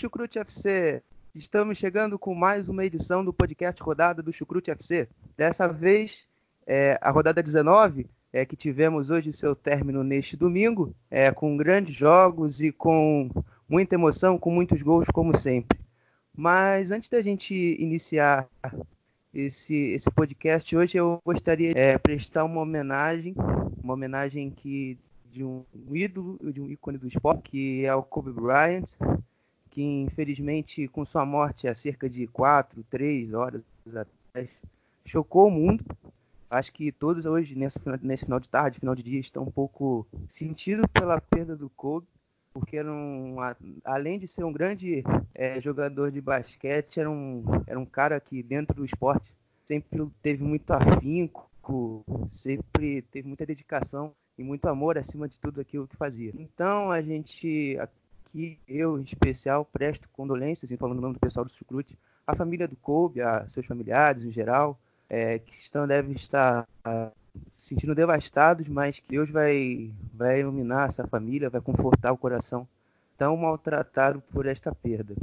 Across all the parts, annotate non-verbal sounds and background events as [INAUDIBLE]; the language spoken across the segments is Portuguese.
Chucrute FC! Estamos chegando com mais uma edição do podcast Rodada do Chucrute FC. Dessa vez, é, a rodada 19, é, que tivemos hoje seu término neste domingo, é, com grandes jogos e com muita emoção, com muitos gols, como sempre. Mas antes da gente iniciar esse, esse podcast hoje, eu gostaria de é, prestar uma homenagem, uma homenagem que de um ídolo, de um ícone do esporte, que é o Kobe Bryant, que infelizmente com sua morte há cerca de 4, 3 horas atrás, chocou o mundo. Acho que todos hoje, nesse, nesse final de tarde, final de dia, estão um pouco sentidos pela perda do Kobe, porque era um, além de ser um grande é, jogador de basquete, era um, era um cara que dentro do esporte sempre teve muito afinco, sempre teve muita dedicação e muito amor acima de tudo aquilo que fazia. Então a gente aqui, eu em especial, presto condolências, em falando o nome do pessoal do Chucrute, a família do Kobe, a seus familiares em geral, é, que estão, devem estar uh, se sentindo devastados, mas que Deus vai, vai iluminar essa família, vai confortar o coração tão maltratado por esta perda.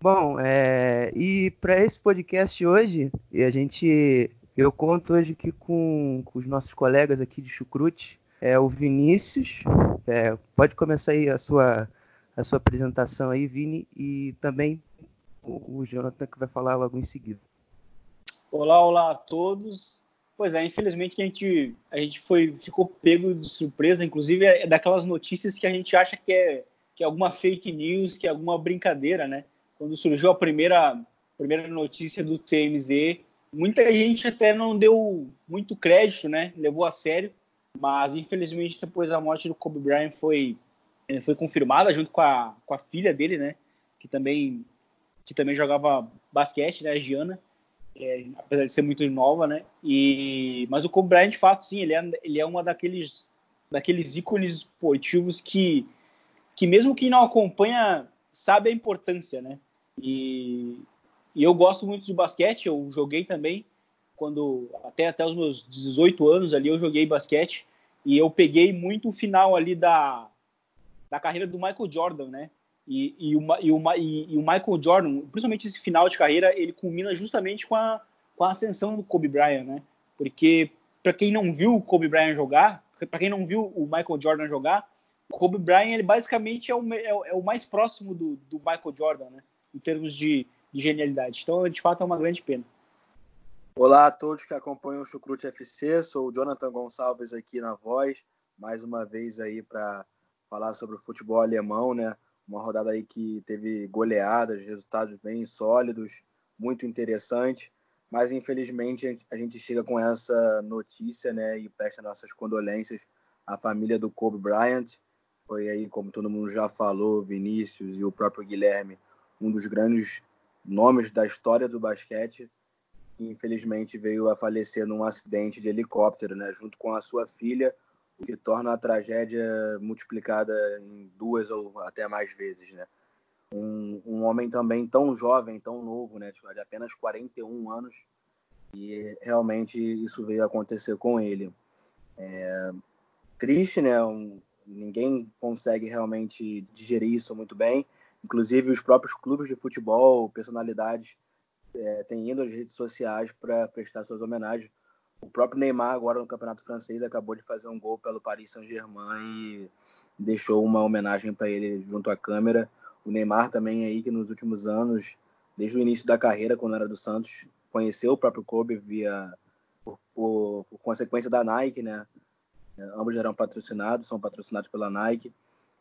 Bom, é, e para esse podcast hoje, a gente eu conto hoje aqui com, com os nossos colegas aqui de Chucrute, é o Vinícius. É, pode começar aí a sua, a sua apresentação aí, Vini, e também o, Jonathan que vai falar logo em seguida. Olá, olá a todos. Pois é, infelizmente a gente, a gente foi, ficou pego de surpresa, inclusive é daquelas notícias que a gente acha que é, que é alguma fake news, que é alguma brincadeira, né? Quando surgiu a primeira, primeira notícia do TMZ, muita gente até não deu muito crédito, né? Levou a sério, mas infelizmente depois da morte do Kobe Bryant foi foi confirmada junto com a, com a filha dele, né? Que também que também jogava basquete, né? A Giana, é, apesar de ser muito nova, né? E mas o Kobe Bryant, de fato, sim, ele é ele é uma daqueles daqueles ícones esportivos que que mesmo quem não acompanha sabe a importância, né? E, e eu gosto muito de basquete, eu joguei também quando até até os meus 18 anos ali eu joguei basquete e eu peguei muito o final ali da, da carreira do Michael Jordan, né? E, e, o, e, o, e, o, Michael Jordan, principalmente esse final de carreira, ele culmina justamente com a, com a ascensão do Kobe Bryant, né? Porque para quem não viu o Kobe Bryant jogar, para quem não viu o Michael Jordan jogar, o Kobe Bryant ele basicamente é o, é, é o mais próximo do, do Michael Jordan, né? Em termos de, de genialidade. Então, de fato, é uma grande pena. Olá a todos que acompanham o Chucrute FC, sou o Jonathan Gonçalves aqui na voz, mais uma vez aí para falar sobre o futebol alemão, né? Uma rodada aí que teve goleadas, resultados bem sólidos, muito interessante, mas infelizmente a gente chega com essa notícia, né? E presta nossas condolências à família do Kobe Bryant. Foi aí, como todo mundo já falou, Vinícius e o próprio Guilherme, um dos grandes nomes da história do basquete, que infelizmente veio a falecer num acidente de helicóptero, né, junto com a sua filha, que torna a tragédia multiplicada em duas ou até mais vezes, né. Um, um homem também tão jovem, tão novo, né, de apenas 41 anos, e realmente isso veio acontecer com ele. É, triste, né, um, ninguém consegue realmente digerir isso muito bem, Inclusive, os próprios clubes de futebol, personalidades, é, têm ido às redes sociais para prestar suas homenagens. O próprio Neymar, agora no Campeonato Francês, acabou de fazer um gol pelo Paris Saint-Germain e deixou uma homenagem para ele junto à câmera. O Neymar também aí, que nos últimos anos, desde o início da carreira, quando era do Santos, conheceu o próprio Kobe via por, por, por consequência da Nike, né? Ambos eram patrocinados, são patrocinados pela Nike.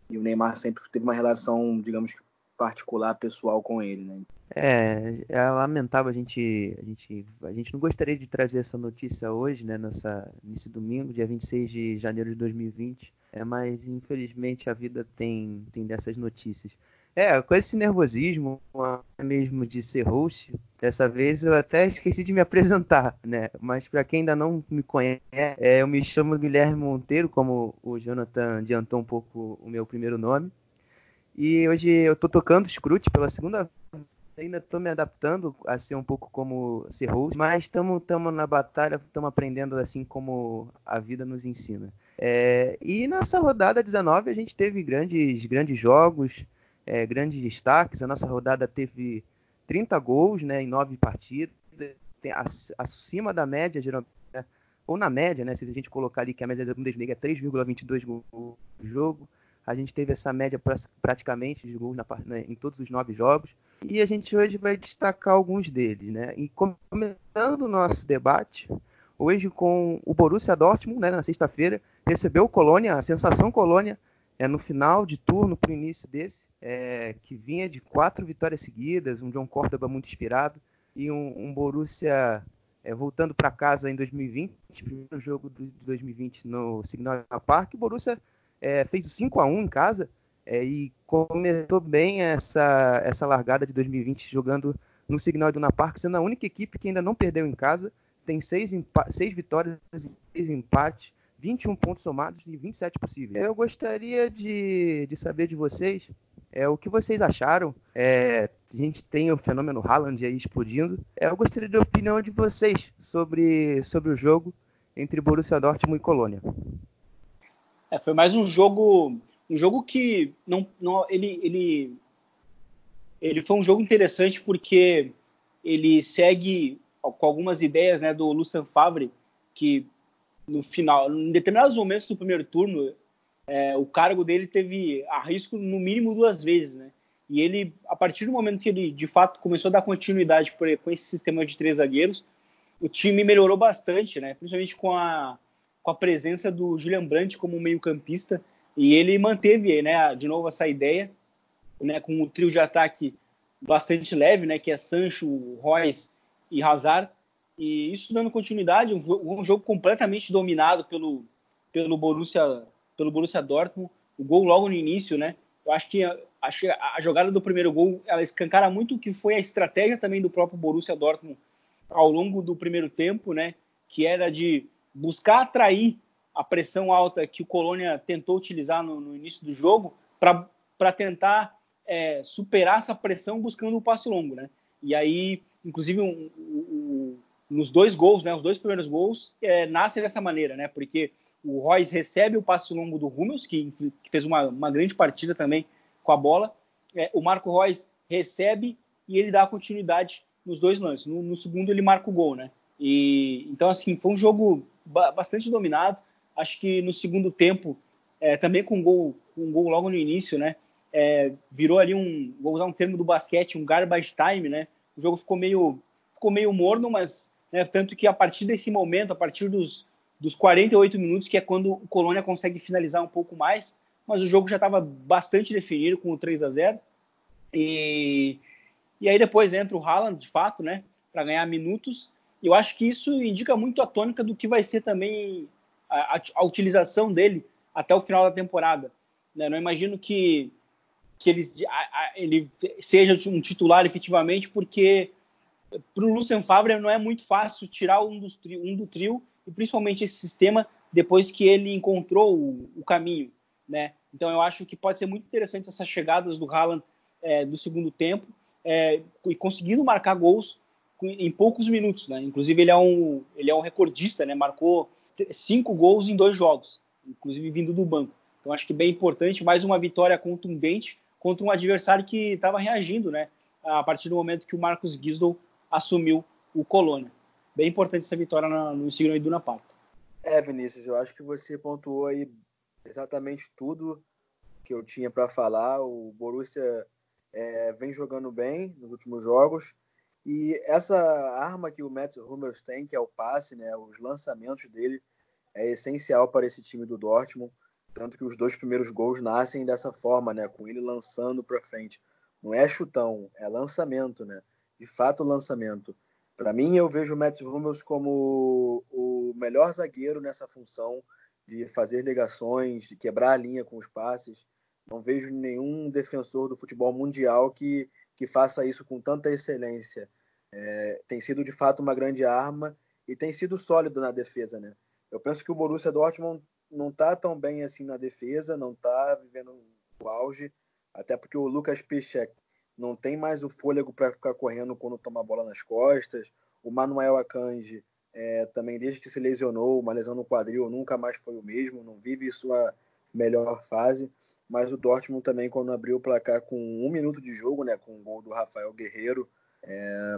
E o Neymar sempre teve uma relação, digamos, particular, pessoal com ele, né? É, é lamentável a gente, a gente, a gente não gostaria de trazer essa notícia hoje, né, nessa, nesse domingo, dia 26 de janeiro de 2020, é, mas infelizmente a vida tem, tem dessas notícias. É, com esse nervosismo mesmo de ser host, dessa vez eu até esqueci de me [LAUGHS] apresentar, né? Mas para quem ainda não me conhece, é, eu me chamo Guilherme Monteiro, como o Jonathan adiantou um pouco o meu primeiro nome. E hoje eu tô tocando Scrute pela segunda vez. Ainda tô me adaptando a ser um pouco como ser host, mas estamos na batalha, estamos aprendendo assim como a vida nos ensina. É, e nessa rodada 19 a gente teve grandes, grandes jogos, é, grandes destaques. A nossa rodada teve 30 gols né, em 9 partidas, tem, acima da média, geralmente, ou na média, né, se a gente colocar ali que a média da Bundesliga é 3,22 gols por jogo. A gente teve essa média praticamente de gols na, né, em todos os nove jogos. E a gente hoje vai destacar alguns deles. Né? E começando o nosso debate, hoje com o Borussia Dortmund, né, na sexta-feira, recebeu o Colônia, a sensação Colônia, é no final de turno para o início desse, é, que vinha de quatro vitórias seguidas, um John Córdoba muito inspirado e um, um Borussia é, voltando para casa em 2020, primeiro jogo de 2020 no Signal Park, o Borussia é, fez 5 a 1 em casa é, e começou bem essa, essa largada de 2020 jogando no Signal Iduna Park, sendo a única equipe que ainda não perdeu em casa, tem seis, seis vitórias e seis empates, 21 pontos somados e 27 possíveis. Eu gostaria de, de saber de vocês é, o que vocês acharam. É, a gente tem o fenômeno Haaland aí explodindo. É, eu gostaria da opinião de vocês sobre, sobre o jogo entre Borussia Dortmund e Colônia. É, foi mais um jogo, um jogo que não, não ele, ele, ele foi um jogo interessante porque ele segue com algumas ideias né, do Lucien Favre, que no final, em determinados momentos do primeiro turno, é, o cargo dele teve a risco no mínimo duas vezes, né? E ele, a partir do momento que ele de fato começou a dar continuidade com esse sistema de três zagueiros, o time melhorou bastante, né? Principalmente com a, com a presença do Julian Brandt como meio-campista. E ele manteve, né, de novo essa ideia, né, com o trio de ataque bastante leve, né, que é Sancho, Royce e Hazard. E isso dando continuidade, um, um jogo completamente dominado pelo, pelo, Borussia, pelo Borussia Dortmund. O gol logo no início, né? Eu acho que a, a jogada do primeiro gol ela escancara muito o que foi a estratégia também do próprio Borussia Dortmund ao longo do primeiro tempo, né? Que era de buscar atrair a pressão alta que o Colônia tentou utilizar no, no início do jogo para tentar é, superar essa pressão buscando o um passe longo, né? E aí, inclusive, um, um, nos dois gols, né, os dois primeiros gols, é, nasce dessa maneira, né, porque o Royce recebe o passe longo do Hummels, que, que fez uma, uma, grande partida também com a bola, é, o Marco Reus recebe e ele dá continuidade nos dois lances. No, no, segundo ele marca o gol, né? E então assim foi um jogo bastante dominado. Acho que no segundo tempo é, também com um gol, um gol logo no início, né? É, virou ali um, vou usar um termo do basquete, um garbage time, né? O jogo ficou meio ficou meio morno, mas né? Tanto que a partir desse momento, a partir dos, dos 48 minutos, que é quando o Colônia consegue finalizar um pouco mais, mas o jogo já estava bastante definido com o 3 a 0 e, e aí depois entra o Haaland, de fato, né, para ganhar minutos. Eu acho que isso indica muito a tônica do que vai ser também a, a, a utilização dele até o final da temporada. Né? Não imagino que, que ele, a, ele seja um titular efetivamente, porque para o Lucien Favre não é muito fácil tirar um, dos um do trio e principalmente esse sistema depois que ele encontrou o, o, caminho, né? Então eu acho que pode ser muito interessante essas chegadas do Haaland é, do segundo tempo é, e conseguindo marcar gols em poucos minutos, né? Inclusive ele é um ele é um recordista, né? Marcou cinco gols em dois jogos, inclusive vindo do banco. Então acho que bem importante mais uma vitória contundente contra um adversário que estava reagindo, né? A partir do momento que o Marcos Gisdol assumiu o Colônia. Bem importante essa vitória no Insigno Iduna Park. É, Vinícius, eu acho que você pontuou aí exatamente tudo que eu tinha para falar. O Borussia é, vem jogando bem nos últimos jogos. E essa arma que o Mats Hummels tem, que é o passe, né, os lançamentos dele, é essencial para esse time do Dortmund. Tanto que os dois primeiros gols nascem dessa forma, né, com ele lançando para frente. Não é chutão, é lançamento, né? De fato, lançamento. Para mim, eu vejo o Matt Hummels como o melhor zagueiro nessa função de fazer ligações, de quebrar a linha com os passes. Não vejo nenhum defensor do futebol mundial que, que faça isso com tanta excelência. É, tem sido de fato uma grande arma e tem sido sólido na defesa, né? Eu penso que o Borussia Dortmund não está tão bem assim na defesa, não está vivendo o auge, até porque o Lucas Piszczek não tem mais o fôlego para ficar correndo quando toma a bola nas costas. O Manuel Akanji é, também, desde que se lesionou, uma lesão no quadril, nunca mais foi o mesmo, não vive sua melhor fase. Mas o Dortmund também, quando abriu o placar com um minuto de jogo, né, com o gol do Rafael Guerreiro, é,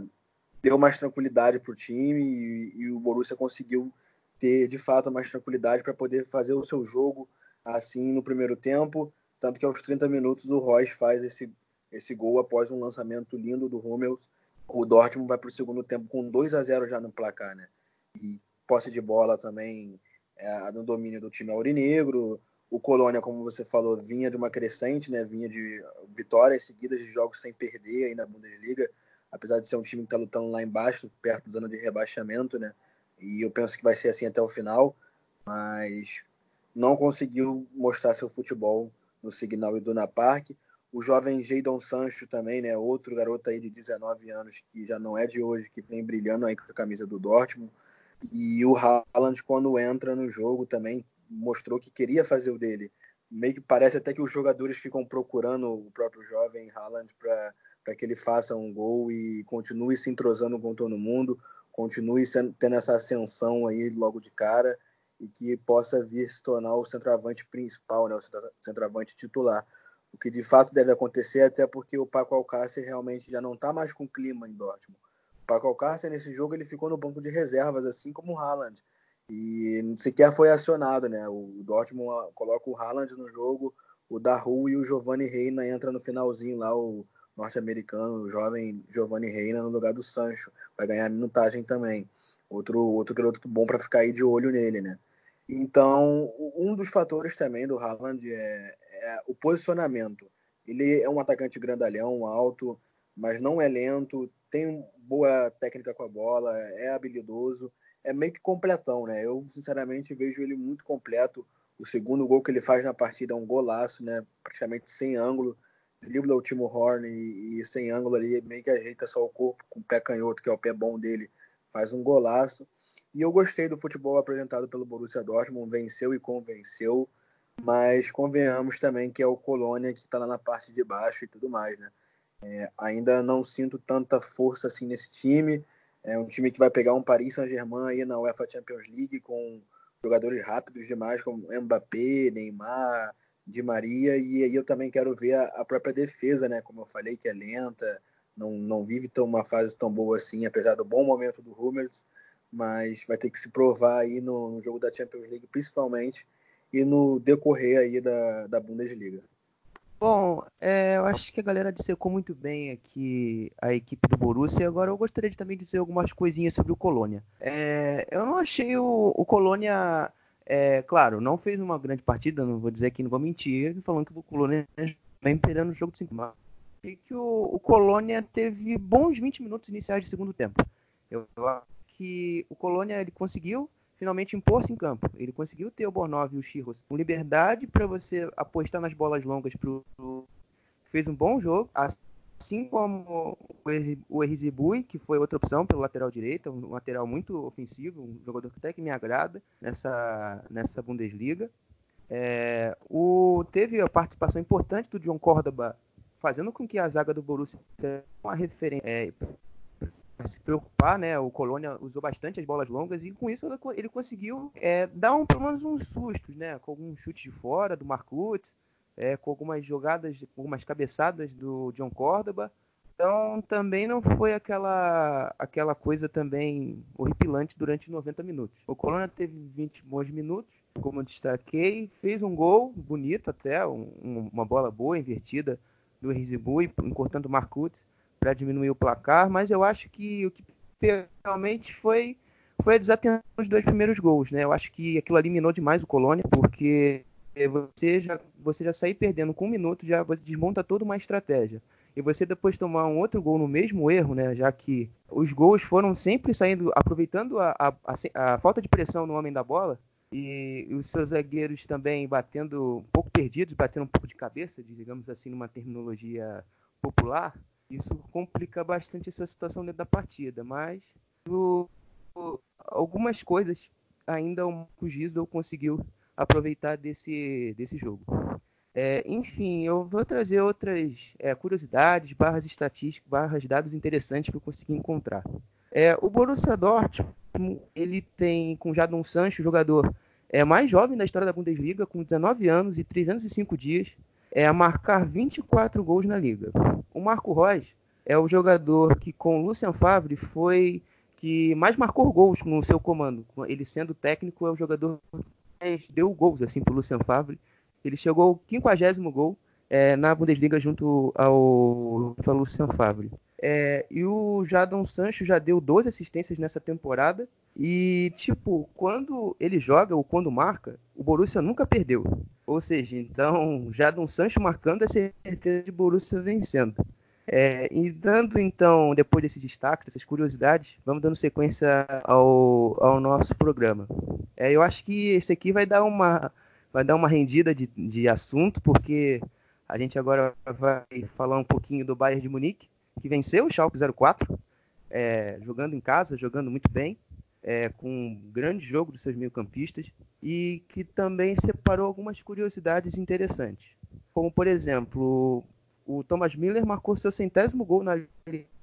deu mais tranquilidade para o time e, e, o Borussia conseguiu ter de fato mais tranquilidade para poder fazer o seu jogo assim no primeiro tempo. Tanto que aos 30 minutos o Royce faz esse esse gol após um lançamento lindo do Hummels. O Dortmund vai para o segundo tempo com 2 a 0 já no placar, né? E posse de bola também é, no domínio do time aurinegro. O Colônia, como você falou, vinha de uma crescente, né? Vinha de vitórias seguidas de jogos sem perder aí na Bundesliga, apesar de ser um time que está lutando lá embaixo, perto da zona de rebaixamento, né? E eu penso que vai ser assim até o final, mas não conseguiu mostrar seu futebol no Signal Iduna Park. O jovem Jadon Sancho também, né? Outro garoto aí de 19 anos que já não é de hoje, que vem brilhando aí com a camisa do Dortmund. E o Haaland, quando entra no jogo, também mostrou que queria fazer o dele. Meio que parece até que os jogadores ficam procurando o próprio jovem Haaland para que ele faça um gol e continue se entrosando com todo mundo, continue sendo, tendo essa ascensão aí logo de cara e que possa vir se tornar o centroavante principal, né, o centroavante titular o que de fato deve acontecer, até porque o Paco Alcácer realmente já não está mais com clima em Dortmund. O Paco Alcácer, nesse jogo, ele ficou no banco de reservas, assim como o Haaland. E sequer foi acionado, né? O Dortmund ah, coloca o Haaland no jogo, o Daru e o Giovanni Reina entra no finalzinho lá, o norte-americano, o jovem Giovanni Reina no lugar do Sancho, vai ganhar minutagem também. Outro, outro garoto bom para ficar aí de olho nele, né? Então, um dos fatores também do Haaland é, é, o posicionamento. Ele é um atacante grandalhão, alto, mas não é lento, tem boa técnica com a bola, é habilidoso, é meio que completão, né? Eu, sinceramente, vejo ele muito completo. O segundo gol que ele faz na partida é um golaço, né? Praticamente sem ângulo. Dribla o Timo Horn e, e, sem ângulo ali, meio que ajeita só o corpo com o pé canhoto, que é o pé bom dele. Faz um golaço. E eu gostei do futebol apresentado pelo Borussia Dortmund, venceu e convenceu mas convenhamos também que é o Colônia que está lá na parte de baixo e tudo mais, né? É, ainda não sinto tanta força assim nesse time. É um time que vai pegar um Paris Saint-Germain aí na UEFA Champions League com jogadores rápidos demais como Mbappé, Neymar, Di Maria e aí eu também quero ver a, a própria defesa, né? Como eu falei que é lenta, não, não vive tão uma fase tão boa assim, apesar do bom momento do Hummels, mas vai ter que se provar aí no, no jogo da Champions League, principalmente e no decorrer aí da, da Bundesliga. Bom, é, eu acho que a galera dissecou muito bem aqui a equipe do Borussia. Agora eu gostaria de também dizer algumas coisinhas sobre o Colônia. É, eu não achei o, o Colônia, é, claro, não fez uma grande partida, não vou dizer aqui, não vou mentir, falando que o Colônia vem perdendo o jogo de 5 mas achei que o, o Colônia teve bons 20 minutos iniciais de segundo tempo. Eu, acho que o Colônia ele conseguiu finalmente impor-se em campo. Ele conseguiu ter o Bornov e o Chirros com liberdade para você apostar nas bolas longas. Pro... Fez um bom jogo, assim como o Erizibui, que foi outra opção pelo lateral direito, um lateral muito ofensivo, um jogador que até que me agrada nessa, nessa Bundesliga. É, o, teve a participação importante do John Córdoba, fazendo com que a zaga do Borussia seja uma referência é, se preocupar, né? O Colônia usou bastante as bolas longas e com isso ele conseguiu é, dar um, pelo menos uns sustos, né? Com alguns chutes de fora do Marcut, é, com algumas jogadas, algumas cabeçadas do John Córdoba. Então também não foi aquela aquela coisa também horripilante durante 90 minutos. O Colônia teve 20 bons minutos, como eu destaquei, fez um gol bonito até, um, uma bola boa invertida do Rizibui, encortando o Marcutz para diminuir o placar, mas eu acho que o que realmente foi foi a desatenção dos dois primeiros gols, né? Eu acho que aquilo ali minou demais o Colônia, porque você já, você já sair perdendo com um minuto, já você desmonta toda uma estratégia. e você depois tomar um outro gol no mesmo erro, né? Já que os gols foram sempre saindo, aproveitando a, a, a, a falta de pressão no homem da bola e os seus zagueiros também batendo um pouco perdidos, batendo um pouco de cabeça, digamos assim, numa terminologia popular, isso complica bastante essa situação dentro da partida. Mas o, o, algumas coisas ainda o Gisdol conseguiu aproveitar desse, desse jogo. É, enfim, eu vou trazer outras é, curiosidades, barras estatísticas, barras dados interessantes que eu consegui encontrar. É, o Borussia Dortmund, ele tem com Jadon Sancho, jogador é, mais jovem da história da Bundesliga, com 19 anos e 305 dias, é, a marcar 24 gols na liga. O Marco Reus é o jogador que, com o Lucien Favre, foi que mais marcou gols no seu comando. Ele sendo técnico, é o jogador mais deu gols assim, para o Lucien Favre ele chegou ao 50 gol é, na Bundesliga junto ao Lucien Favre. É, e o Jadon Sancho já deu 12 assistências nessa temporada. E, tipo, quando ele joga ou quando marca, o Borussia nunca perdeu. Ou seja, então, Jadon Sancho marcando é certeza de Borussia vencendo. É, e dando, então, depois desse destaque, dessas curiosidades, vamos dando sequência ao, ao nosso programa. É, eu acho que esse aqui vai dar uma vai dar uma rendida de, de assunto, porque a gente agora vai falar um pouquinho do Bayern de Munique, que venceu o Schalke 04, é, jogando em casa, jogando muito bem, é, com um grande jogo dos seus meio-campistas, e que também separou algumas curiosidades interessantes. Como, por exemplo, o Thomas Miller marcou seu centésimo gol na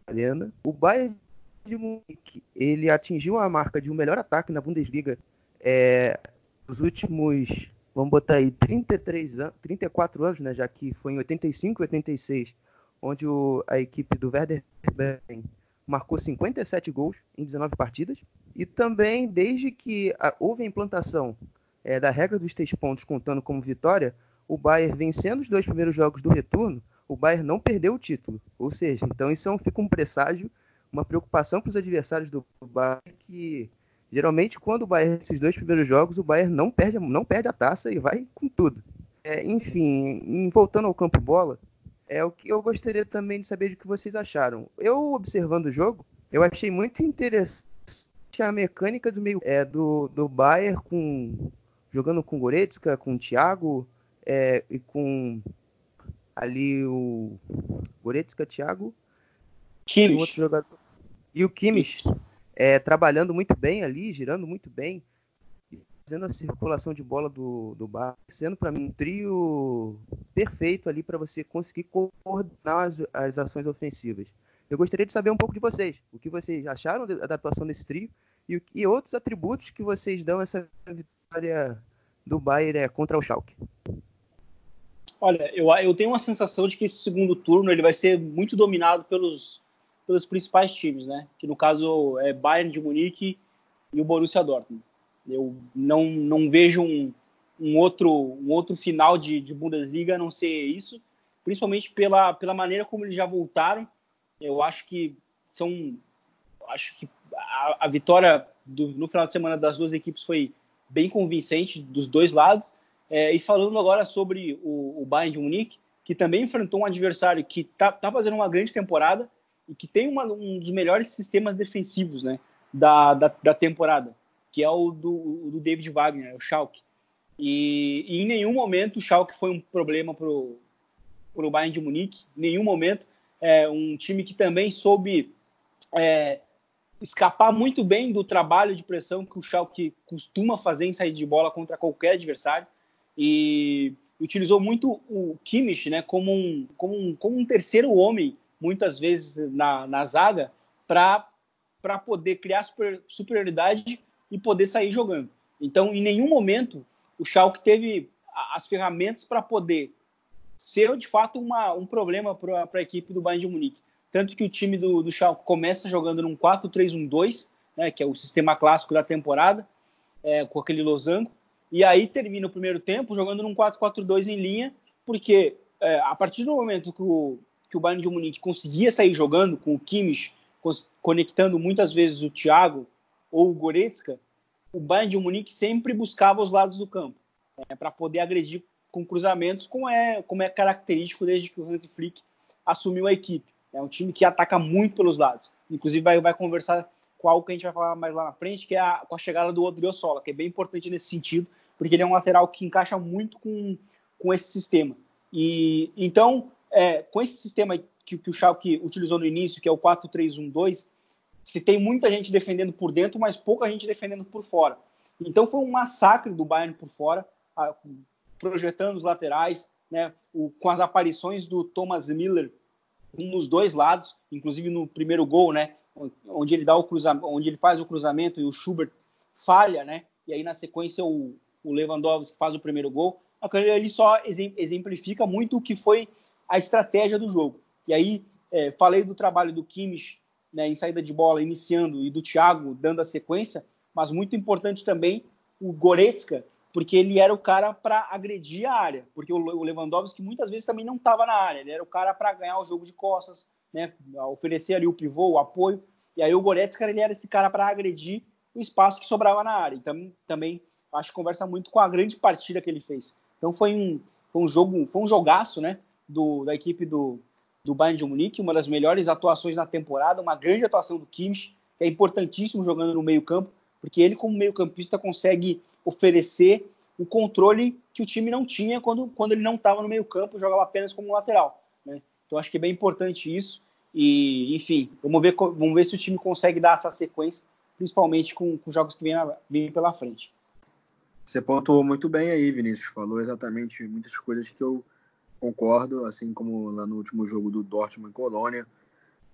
Arena. O Bayern de Munique ele atingiu a marca de um melhor ataque na Bundesliga é, nos últimos vamos botar aí 33 anos, 34 anos, né, já que foi em 85 e 86, onde o, a equipe do Werder Bremen marcou 57 gols em 19 partidas, e também desde que a, houve a implantação é, da regra dos três pontos contando como vitória, o Bayern vencendo os dois primeiros jogos do retorno, o Bayern não perdeu o título. Ou seja, então isso é fica um presságio, uma preocupação para os adversários do Bayern que Geralmente, quando o Bayern esses dois primeiros jogos, o Bayern não perde, não perde a taça e vai com tudo. É, enfim, voltando ao campo bola, é o que eu gostaria também de saber de que vocês acharam. Eu observando o jogo, eu achei muito interessante a mecânica do meio é, do, do Bayern com jogando com Goretzka, com Thiago é, e com ali o Goretzka, Thiago, Kimmich. outro jogador e o Kimmich é, trabalhando muito bem ali, girando muito bem, fazendo a circulação de bola do, do bar, sendo para mim um trio perfeito ali para você conseguir coordenar as, as, ações ofensivas. Eu gostaria de saber um pouco de vocês, o que vocês acharam da atuação desse trio e, e outros atributos que vocês dão essa vitória do Bayern é, contra o Schalke. Olha, eu, eu tenho uma sensação de que esse segundo turno ele vai ser muito dominado pelos pelos principais times, né? Que no caso é Bayern de Munique e o Borussia Dortmund. Eu não, não vejo um, um outro um outro final de, de Bundesliga a não ser isso, principalmente pela, pela maneira como eles já voltaram. Eu acho que são acho que a, a vitória do, no final de semana das duas equipes foi bem convincente dos dois lados. É, e falando agora sobre o, o Bayern de Munique, que também enfrentou um adversário que está tá fazendo uma grande temporada, e que tem uma, um dos melhores sistemas defensivos né, da, da, da, temporada, que é o do, do David Wagner, o Schalke. E, e, em nenhum momento o Schalke foi um problema para o Bayern de Munique, em nenhum momento. É um time que também soube é, escapar muito bem do trabalho de pressão que o Schalke costuma fazer em sair de bola contra qualquer adversário. E utilizou muito o Kimmich né, como, um, como, um, como um terceiro homem muitas vezes na, na zaga, para poder criar super, superioridade e poder sair jogando. Então, em nenhum momento, o Schalke teve as ferramentas para poder ser de fato uma, um problema para a equipe do Bayern de Munique. Tanto que o time do, do Schalke começa jogando num 4-3-1-2, né, que é o sistema clássico da temporada, é, com aquele losango, e aí termina o primeiro tempo jogando num 4-4-2 em linha, porque é, a partir do momento que o, que o Bayern de Munique conseguia sair jogando com o Kimmich, conectando muitas vezes o Thiago ou o Goretzka, o Bayern de Munique sempre buscava os lados do campo é, para poder agredir com cruzamentos, como é, como é característico desde que o Hans Flick assumiu a equipe. É um time que ataca muito pelos lados. Inclusive, vai, vai conversar com algo que a gente vai falar mais lá na frente, que é a, com a chegada do Odriozola, que é bem importante nesse sentido, porque ele é um lateral que encaixa muito com, com esse sistema. E então, é, com esse sistema que, que o Schalke utilizou no início, que é o 4-3-1-2, se tem muita gente defendendo por dentro, mas pouca gente defendendo por fora. Então foi um massacre do Bayern por fora, projetando os laterais, né, o, com as aparições do Thomas Miller nos dois lados, inclusive no primeiro gol, né, onde ele dá o cruzamento, onde ele faz o cruzamento e o Schubert falha, né, e aí na sequência o, o Lewandowski faz o primeiro gol. Ele só exemplifica muito o que foi a estratégia do jogo. E aí é, falei do trabalho do Kimmich né, em saída de bola iniciando e do Thiago dando a sequência, mas muito importante também o Goretzka, porque ele era o cara para agredir a área, porque o Lewandowski muitas vezes também não estava na área, ele era o cara para ganhar o jogo de costas, né, oferecer ali o pivô, o apoio, e aí o Goretzka ele era esse cara para agredir o espaço que sobrava na área. Então também acho que conversa muito com a grande partida que ele fez. Então foi um, foi um jogo, foi um jogaço, né, do, da equipe do, do Bayern de Munique, uma das melhores atuações na temporada, uma grande atuação do Kimmich, que é importantíssimo jogando no meio-campo, porque ele, como meio-campista, consegue oferecer o controle que o time não tinha quando, quando ele não estava no meio-campo, jogava apenas como lateral. Né? Então acho que é bem importante isso. E, enfim, vamos ver, vamos ver se o time consegue dar essa sequência, principalmente com, com jogos que vêm, vêm pela frente. Você pontuou muito bem aí, Vinícius. Falou exatamente muitas coisas que eu concordo, assim como lá no último jogo do Dortmund em Colônia.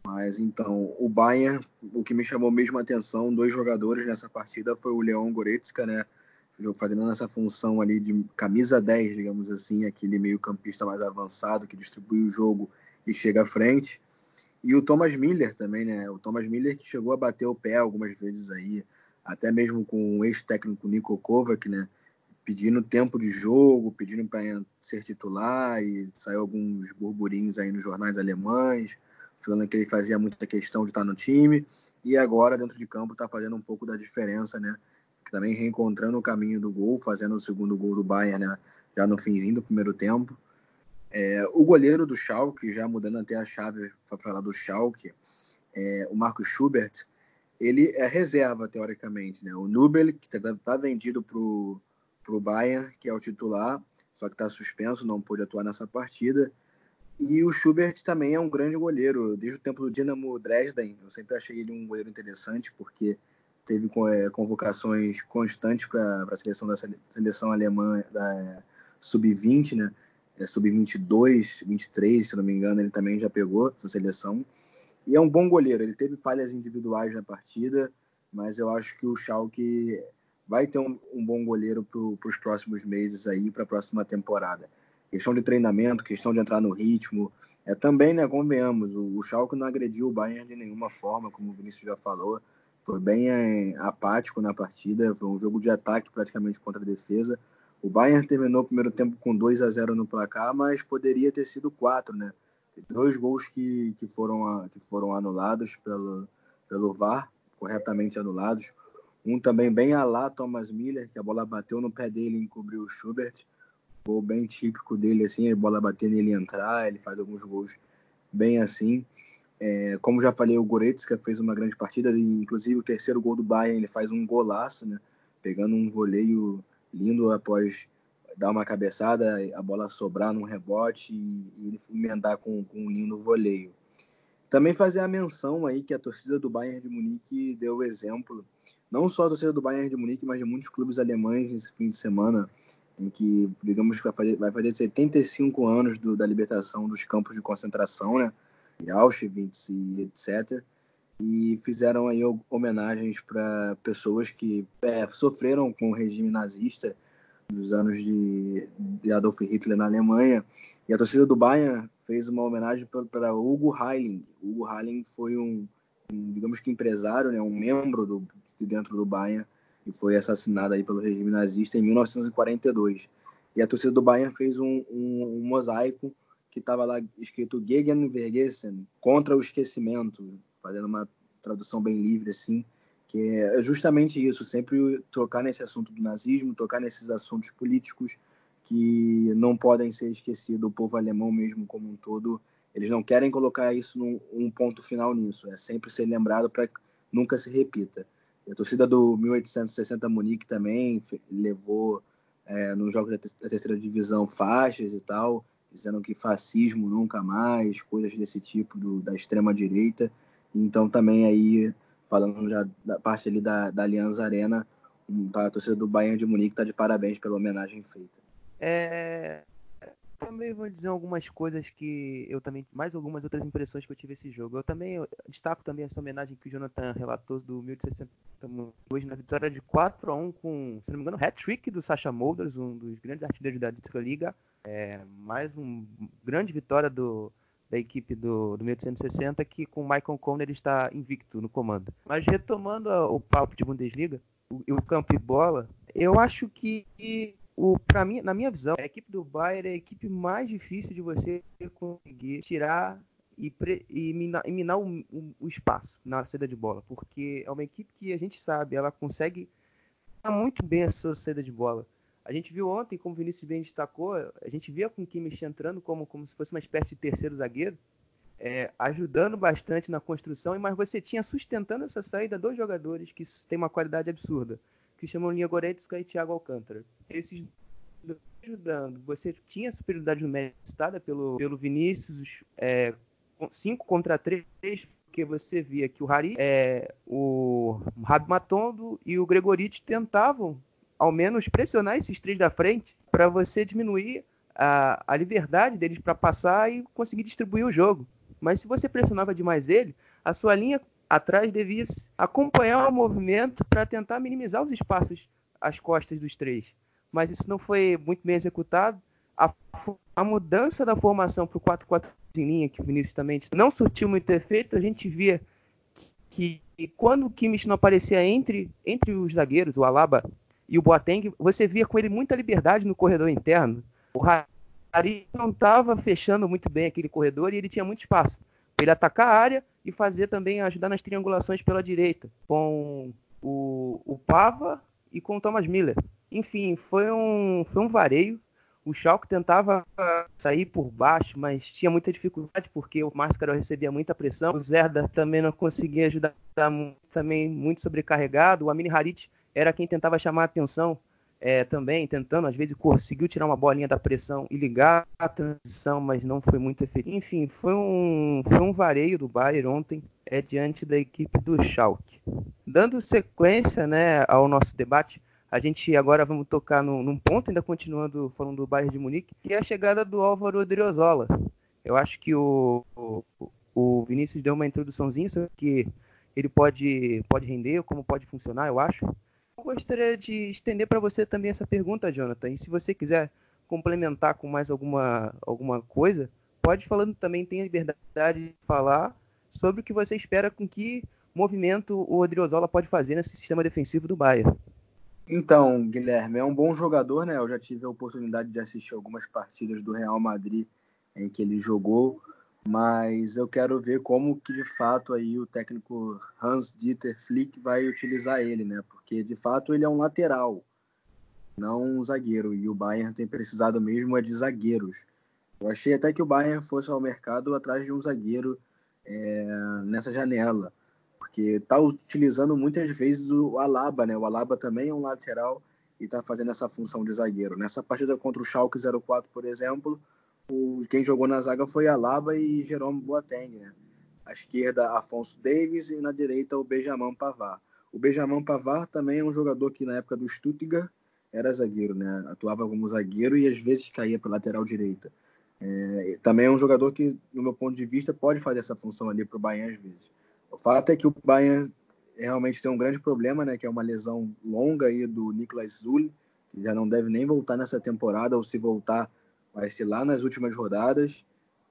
Mas então, o Bayern, o que me chamou mesmo a atenção, dois jogadores nessa partida foi o Leon Goretzka, né? Fazendo essa função ali de camisa 10, digamos assim, aquele meio-campista mais avançado que distribui o jogo e chega à frente. E o Thomas Miller também, né? O Thomas Miller que chegou a bater o pé algumas vezes aí, até mesmo com o ex-técnico Niko Kovac, né? pedindo tempo de jogo, pedindo para ser titular e saiu alguns burburinhos aí nos jornais alemães, falando que ele fazia muita questão de estar no time e agora dentro de campo está fazendo um pouco da diferença, né? Também reencontrando o caminho do gol, fazendo o segundo gol do Bayern, né? Já no finzinho do primeiro tempo. É, o goleiro do Schalke, já mudando até a chave para falar do Schalke, é, o Marcos Schubert, ele é reserva teoricamente, né? O Nubel que está tá vendido para o Bayern, que é o titular, só que está suspenso, não pôde atuar nessa partida. E o Schubert também é um grande goleiro, desde o tempo do Dinamo Dresden. Eu sempre achei ele um goleiro interessante, porque teve é, convocações constantes para a seleção da seleção alemã da é, sub-20, né? É, sub-22, 23, se não me engano, ele também já pegou essa seleção. E é um bom goleiro. Ele teve falhas individuais na partida, mas eu acho que o Schalke vai ter um, um bom goleiro para os próximos meses aí, para a próxima temporada. Questão de treinamento, questão de entrar no ritmo. É também, né, convenhamos, o, o Schalke não agrediu o Bayern de nenhuma forma, como o Vinícius já falou. Foi bem é, apático na partida, foi um jogo de ataque praticamente contra a defesa. O Bayern terminou o primeiro tempo com 2 a 0 no placar, mas poderia ter sido 4, né? Dois gols que, que, foram, que foram anulados pelo, pelo VAR, corretamente anulados. Um também bem a lá Thomas Miller, que a bola bateu no pé dele e encobriu o Schubert. Gol bem típico dele, assim, a bola bater nele entrar, ele faz alguns gols bem assim. É, como já falei, o Goretzka fez uma grande partida, e inclusive o terceiro gol do Bayern, ele faz um golaço, né? Pegando um voleio lindo após dar uma cabeçada, a bola sobrar num rebote e, e emendar com, com um lindo voleio. Também fazer a menção aí que a torcida do Bayern de Munique deu o exemplo não só a torcida do Bayern de Munique, mas de muitos clubes alemães nesse fim de semana, em que, digamos vai fazer, vai fazer 75 anos do, da libertação dos campos de concentração, né, Auschwitz e etc. E fizeram aí homenagens para pessoas que é, sofreram com o regime nazista dos anos de, de Adolf Hitler na Alemanha. E a torcida do Bayern fez uma homenagem para Hugo Heiling. Hugo Heiling foi um, um, digamos que empresário, né, um membro do, de dentro do Bayern e foi assassinado aí pelo regime nazista em 1942. E a torcida do Bayern fez um, um, um mosaico que estava lá escrito Gegen Vergessen, contra o esquecimento, fazendo uma tradução bem livre assim, que é justamente isso, sempre tocar nesse assunto do nazismo, tocar nesses assuntos políticos que não podem ser esquecidos, o povo alemão mesmo como um todo eles não querem colocar isso num um ponto final nisso, é sempre ser lembrado para nunca se repita. A torcida do 1860 Munique também levou é, nos jogos da terceira divisão faixas e tal, dizendo que fascismo nunca mais, coisas desse tipo do, da extrema direita. Então também aí falando já da parte ali da, da Aliança Arena, tá, a torcida do Bayern de Munique está de parabéns pela homenagem feita. É, também vou dizer algumas coisas que eu também, mais algumas outras impressões que eu tive esse jogo. Eu também eu destaco também essa homenagem que o Jonathan relatou do 1860 hoje na vitória de 4 a 1 com, se não me engano, hat-trick do Sasha Molders, um dos grandes artilheiros da Liga. É, mais uma grande vitória do, da equipe do, do 1860 que com o Michael Conner está invicto no comando. Mas retomando a, o papo de Bundesliga, o, o campo e bola, eu acho que o para mim, na minha visão, a equipe do Bayern é a equipe mais difícil de você conseguir tirar e, pre, e minar, e minar o, o, o, espaço na saída de bola, porque é uma equipe que a gente sabe, ela consegue muito bem a sua saída de bola. A gente viu ontem, como o Vinícius bem destacou, a gente via com o Kimmich entrando como, como se fosse uma espécie de terceiro zagueiro, é, ajudando bastante na construção, mas você tinha sustentando essa saída dois jogadores que têm uma qualidade absurda, que chamam Linha Goretzka e Thiago Alcântara. Esses ajudando, você tinha a superioridade numérica citada pelo, pelo Vinícius, é, 5 contra 3, porque você via que o Harry, é, o Rabi Matondo e o Gregoriti tentavam ao menos pressionar esses três da frente para você diminuir a, a liberdade deles para passar e conseguir distribuir o jogo. Mas se você pressionava demais ele, a sua linha atrás devia acompanhar o movimento para tentar minimizar os espaços às costas dos três. Mas isso não foi muito bem executado. A, a mudança da formação para o 4-4 em linha, que o Vinícius também não surtiu muito efeito, a gente via que, que quando o Kimmich não aparecia entre, entre os zagueiros, o Alaba e o Boateng, você via com ele muita liberdade no corredor interno. O Harry não estava fechando muito bem aquele corredor e ele tinha muito espaço para ele atacar a área e fazer também ajudar nas triangulações pela direita com o, o Pava e com o Thomas Miller. Enfim, foi um, foi um vareio. O Schalke tentava sair por baixo, mas tinha muita dificuldade porque o Máscara recebia muita pressão. O Zerda também não conseguia ajudar, também muito sobrecarregado. O Amin Harit era quem tentava chamar a atenção é, também, tentando, às vezes conseguiu tirar uma bolinha da pressão e ligar a transição, mas não foi muito efetivo. Enfim, foi um, foi um vareio do Bayern ontem é, diante da equipe do Schalke. Dando sequência né, ao nosso debate, a gente agora vamos tocar no, num ponto, ainda continuando falando do Bayern de Munique, que é a chegada do Álvaro Odriozola. Eu acho que o, o, o Vinícius deu uma introduçãozinha sobre que ele pode, pode render, como pode funcionar, eu acho gostaria de estender para você também essa pergunta, Jonathan. E se você quiser complementar com mais alguma, alguma coisa, pode falando também, tem a liberdade de falar sobre o que você espera com que movimento o Odriozola pode fazer nesse sistema defensivo do Bayern. Então, Guilherme, é um bom jogador, né? Eu já tive a oportunidade de assistir algumas partidas do Real Madrid em que ele jogou mas eu quero ver como que de fato aí o técnico Hans Dieter Flick vai utilizar ele, né? Porque de fato ele é um lateral, não um zagueiro, e o Bayern tem precisado mesmo é de zagueiros. Eu achei até que o Bayern fosse ao mercado atrás de um zagueiro é, nessa janela, porque está utilizando muitas vezes o Alaba, né? O Alaba também é um lateral e está fazendo essa função de zagueiro. Nessa partida contra o Schalke 04, por exemplo, o, quem jogou na zaga foi Alaba e Jerome Boateng, né? À esquerda, Afonso Davis e na direita o Benjamin Pavard. O Benjamin Pavard também é um jogador que na época do Stuttgart era zagueiro, né? Atuava como zagueiro e às vezes caía para lateral direita. É, também é um jogador que, no meu ponto de vista, pode fazer essa função ali para o Bayern às vezes. O fato é que o Bayern realmente tem um grande problema, né? Que é uma lesão longa aí do Niklas Zul, que já não deve nem voltar nessa temporada, ou se voltar vai ser lá nas últimas rodadas.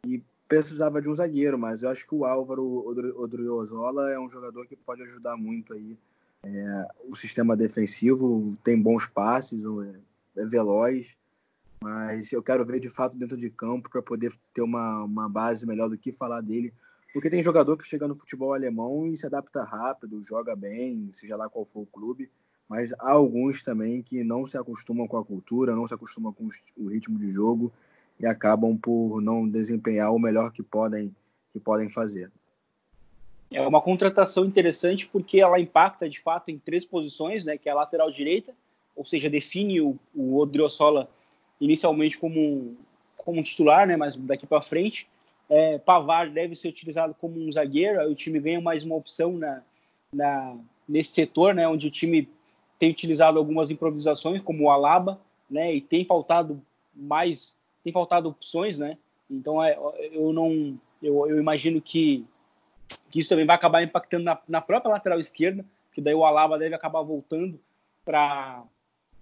E precisava de um zagueiro, mas eu acho que o Álvaro Odriozola é um jogador que pode ajudar muito aí é, o sistema defensivo, tem bons passes, é, é veloz, mas eu quero ver de fato dentro de campo para poder ter uma, uma base melhor do que falar dele, porque tem jogador que chega no futebol alemão e se adapta rápido, joga bem, seja lá qual for o clube, mas há alguns também que não se acostumam com a cultura, não se acostumam com o ritmo de jogo e acabam por não desempenhar o melhor que podem, que podem fazer. É uma contratação interessante porque ela impacta de fato em três posições, né, que é a lateral direita, ou seja, define o, o Odriozola inicialmente como, como titular, né, mas daqui para frente. É, Pavar deve ser utilizado como um zagueiro, aí o time ganha mais uma opção na, na, nesse setor, né, onde o time tem utilizado algumas improvisações, como o Alaba, né, e tem faltado mais, tem faltado opções, né, então é, eu não, eu, eu imagino que que isso também vai acabar impactando na, na própria lateral esquerda, que daí o Alaba deve acabar voltando para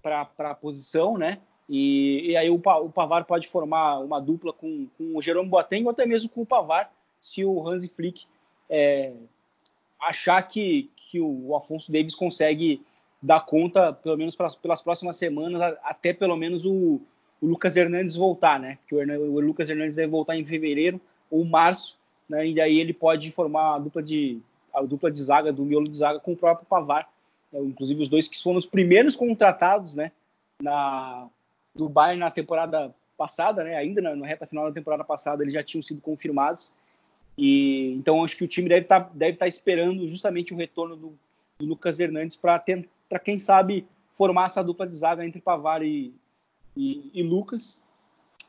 a posição, né? E, e aí o, o, Pavar pode formar uma dupla com, com o Jerome Boateng ou até mesmo com o Pavar, se o Hansi Flick é, achar que, que o, Afonso Davis consegue dar conta, pelo menos pelas próximas semanas, até pelo menos o, o Lucas Hernandes voltar, né? Porque o, o Lucas Hernandes deve voltar em fevereiro ou março, né? E daí ele pode formar a dupla de a dupla de zaga do miolo de zaga com o próprio Pavar, né? inclusive os dois que foram os primeiros contratados, né? Na do Bayern na temporada passada, né? Ainda na, na, reta final da temporada passada eles já tinham sido confirmados e então acho que o time deve estar tá, deve tá esperando justamente o retorno do, do Lucas Hernandes para para quem sabe formar essa dupla de zaga entre Pavar e, e, e Lucas.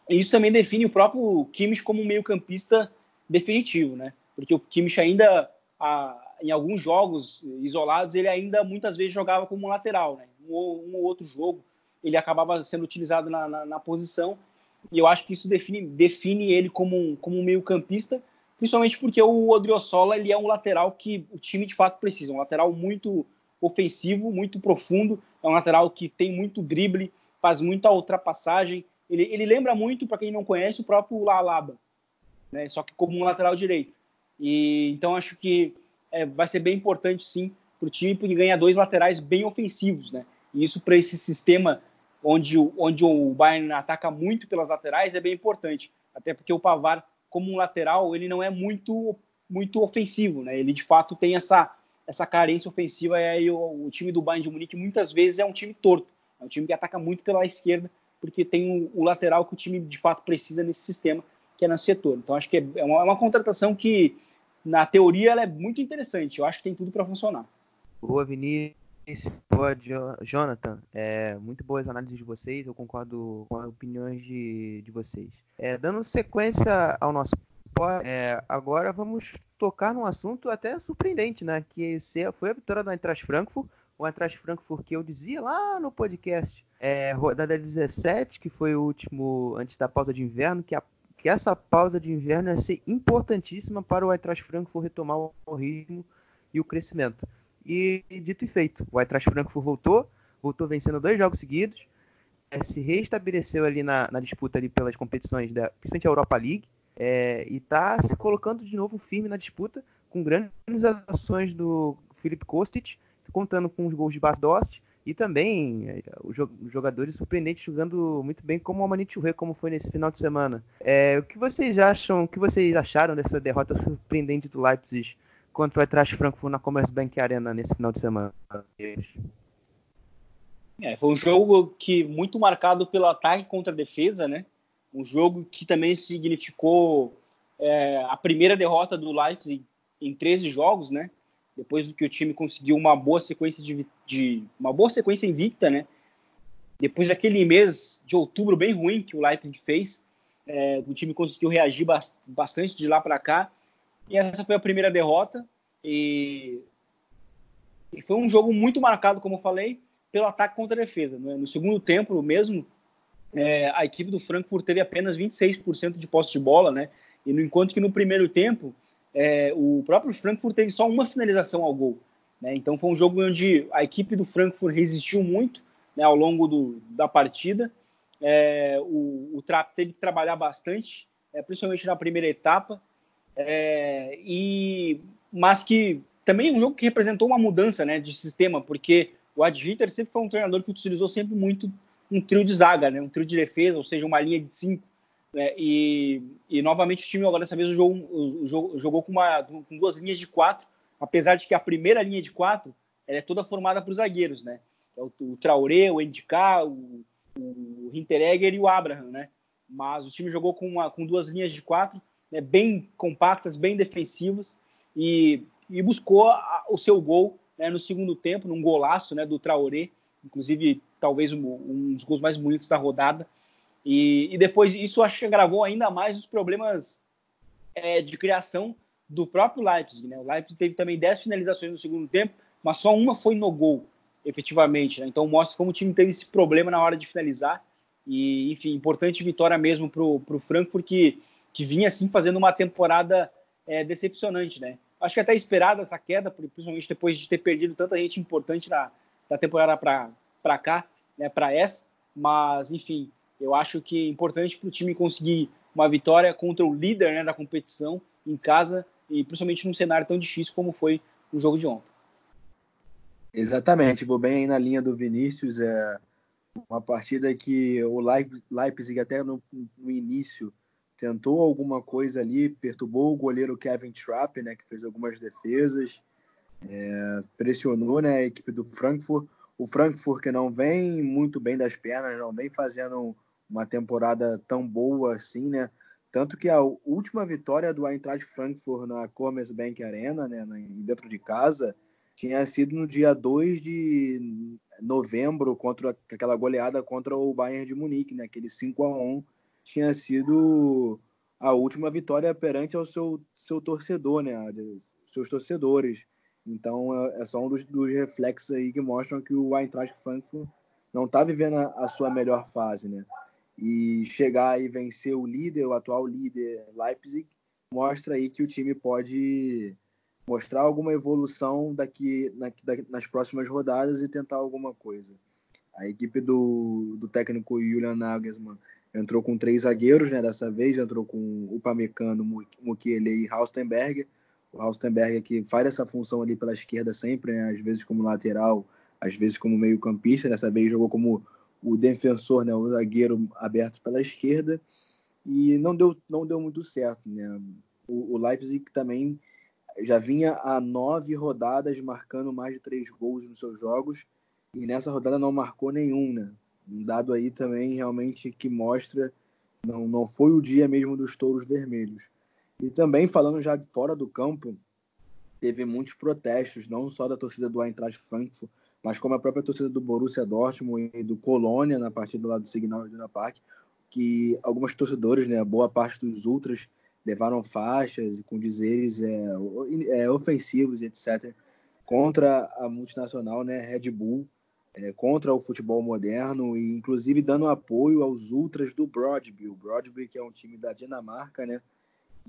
E isso também define o próprio Kimmich como um meio-campista definitivo, né? Porque o Kimmich ainda, a, em alguns jogos isolados, ele ainda muitas vezes jogava como lateral, né? Um, um ou outro jogo ele acabava sendo utilizado na, na, na, posição e eu acho que isso define, define ele como um, como um meio campista, principalmente porque o Odriozola ele é um lateral que o time de fato precisa, um lateral muito ofensivo, muito profundo, é um lateral que tem muito drible, faz muita ultrapassagem, ele, ele lembra muito, para quem não conhece, o próprio Lalaba, né? Só que como um lateral direito. E então acho que é, vai ser bem importante sim para o time porque ganha dois laterais bem ofensivos, né? E isso para esse sistema onde, onde o Bayern ataca muito pelas laterais é bem importante, até porque o Pavar como um lateral ele não é muito muito ofensivo, né? Ele de fato tem essa essa carência ofensiva e aí o, o time do Bayern de Munique muitas vezes é um time torto, é um time que ataca muito pela esquerda porque tem o, o lateral que o time de fato precisa nesse sistema que é no setor. Então acho que é, é uma, é uma contratação que na teoria ela é muito interessante. Eu acho que tem tudo para funcionar. Boa, Vinícius. Boa, Jonathan. É, muito boas análises de vocês. Eu concordo com as opiniões de, de vocês. É, dando sequência ao nosso é, agora vamos tocar num assunto até surpreendente, né? Que foi a vitória do Eintracht Frankfurt. O Eintracht Frankfurt que eu dizia lá no podcast, é, rodada 17, que foi o último antes da pausa de inverno, que a que essa pausa de inverno ia ser importantíssima para o Eintracht Frankfurt retomar o ritmo e o crescimento. E dito e feito, o Eintracht Frankfurt voltou, voltou vencendo dois jogos seguidos, é, se reestabeleceu ali na, na, disputa ali pelas competições, da, principalmente a Europa League, é, e está se colocando de novo firme na disputa, com grandes ações do Felipe Kostic, contando com os gols de Bas Dost, e também é, os jogadores surpreendentes jogando muito bem, como o Amanite Rê, como foi nesse final de semana. É, o que vocês acham, o que vocês acharam dessa derrota surpreendente do Leipzig contra o Eintracht Frankfurt na Commerzbank Arena nesse final de semana? É, foi um jogo que muito marcado pelo ataque contra a defesa, né? Um jogo que também significou é, a primeira derrota do Leipzig em 13 jogos, né? depois do que o time conseguiu uma boa sequência de, de, uma boa sequência invicta, né? Depois daquele mês de outubro bem ruim que o Leipzig fez, é, o time conseguiu reagir bastante de lá para cá. E essa foi a primeira derrota e, e, foi um jogo muito marcado, como eu falei, pelo ataque contra a defesa. Né? No segundo tempo mesmo, é, a equipe do Frankfurt teve apenas 26% de posse de bola, né? E no enquanto que no primeiro tempo é, o próprio Frankfurt teve só uma finalização ao gol. Né? Então foi um jogo onde a equipe do Frankfurt resistiu muito né, ao longo do, da partida. É, o, o Trapp teve que trabalhar bastante, é, principalmente na primeira etapa, é, e mas que também é um jogo que representou uma mudança né, de sistema, porque o Adviter sempre foi um treinador que utilizou sempre muito um trio de zaga, né, um trio de defesa, ou seja, uma linha de cinco né? E, e, novamente o time agora dessa vez jogou, jogou, jogou com, uma, com, duas linhas de quatro, apesar de que a primeira linha de quatro é toda formada por zagueiros, né? É o, o Traoré, o Endicá, o, o Hinteregger e o Abraham, né? mas o time jogou com, uma, com duas linhas de quatro, né, bem compactas, bem defensivas, e, e buscou a, o seu gol né, no segundo tempo, num golaço né, do Traoré, inclusive talvez um, um dos gols mais bonitos da rodada. E, e, depois isso acho que agravou ainda mais os problemas é, de criação do próprio Leipzig. Né? O Leipzig teve também 10 finalizações no segundo tempo, mas só uma foi no gol, efetivamente. Né? Então mostra como o time teve esse problema na hora de finalizar. E, enfim, importante vitória mesmo para o Frankfurt, que, que vinha assim fazendo uma temporada é, decepcionante. Né? Acho que até esperada essa queda, principalmente depois de ter perdido tanta gente importante na, da temporada para cá, né, para essa. Mas, enfim, eu acho que é importante para o time conseguir uma vitória contra o líder né, da competição em casa e principalmente num cenário tão difícil como foi o jogo de ontem. Exatamente, vou bem aí na linha do Vinícius. É uma partida que o Leipzig até no, no início tentou alguma coisa ali, perturbou o goleiro Kevin Trapp, né, que fez algumas defesas, é, pressionou né, a equipe do Frankfurt. O Frankfurt que não vem muito bem das pernas, não vem fazendo uma temporada tão boa assim, né? Tanto que a última vitória do Eintracht Frankfurt na Commerzbank Arena, né, dentro de casa, tinha sido no dia 2 de novembro, contra aquela goleada contra o Bayern de Munique, né, aquele 5 a 1 tinha sido a última vitória perante ao seu, seu torcedor, né, seus torcedores. Então é, é só um dos, dos, reflexos aí que mostram que o Eintracht Frankfurt não está vivendo a, a sua melhor fase, né? e chegar e vencer o líder, o atual líder Leipzig, mostra aí que o time pode mostrar alguma evolução daqui na, nas próximas rodadas e tentar alguma coisa. A equipe do, do técnico Julian Nagelsmann entrou com três zagueiros, né? Dessa vez entrou com o Pamecano, Mukiele e Haustenberger. O Haustenberger que faz essa função ali pela esquerda sempre, né? às vezes como lateral, às vezes como meio campista. Dessa vez jogou como o defensor, né, o zagueiro aberto pela esquerda e não deu, não deu muito certo, né? O, o Leipzig também já vinha há nove rodadas marcando mais de três gols nos seus jogos e nessa rodada não marcou nenhum, né? Um dado aí também realmente que mostra não, não foi o dia mesmo dos touros vermelhos. E também falando já fora do campo, teve muitos protestos, não só da torcida do Eintracht Frankfurt, mas como a própria torcida do Borussia Dortmund e do Colônia na partida lá do Signal Iduna Park, que alguns torcedores, né, boa parte dos ultras levaram faixas com dizeres é, é, ofensivos, etc, contra a multinacional, né, Red Bull, é, contra o futebol moderno e inclusive dando apoio aos ultras do Broadby, o Broadby que é um time da Dinamarca, né,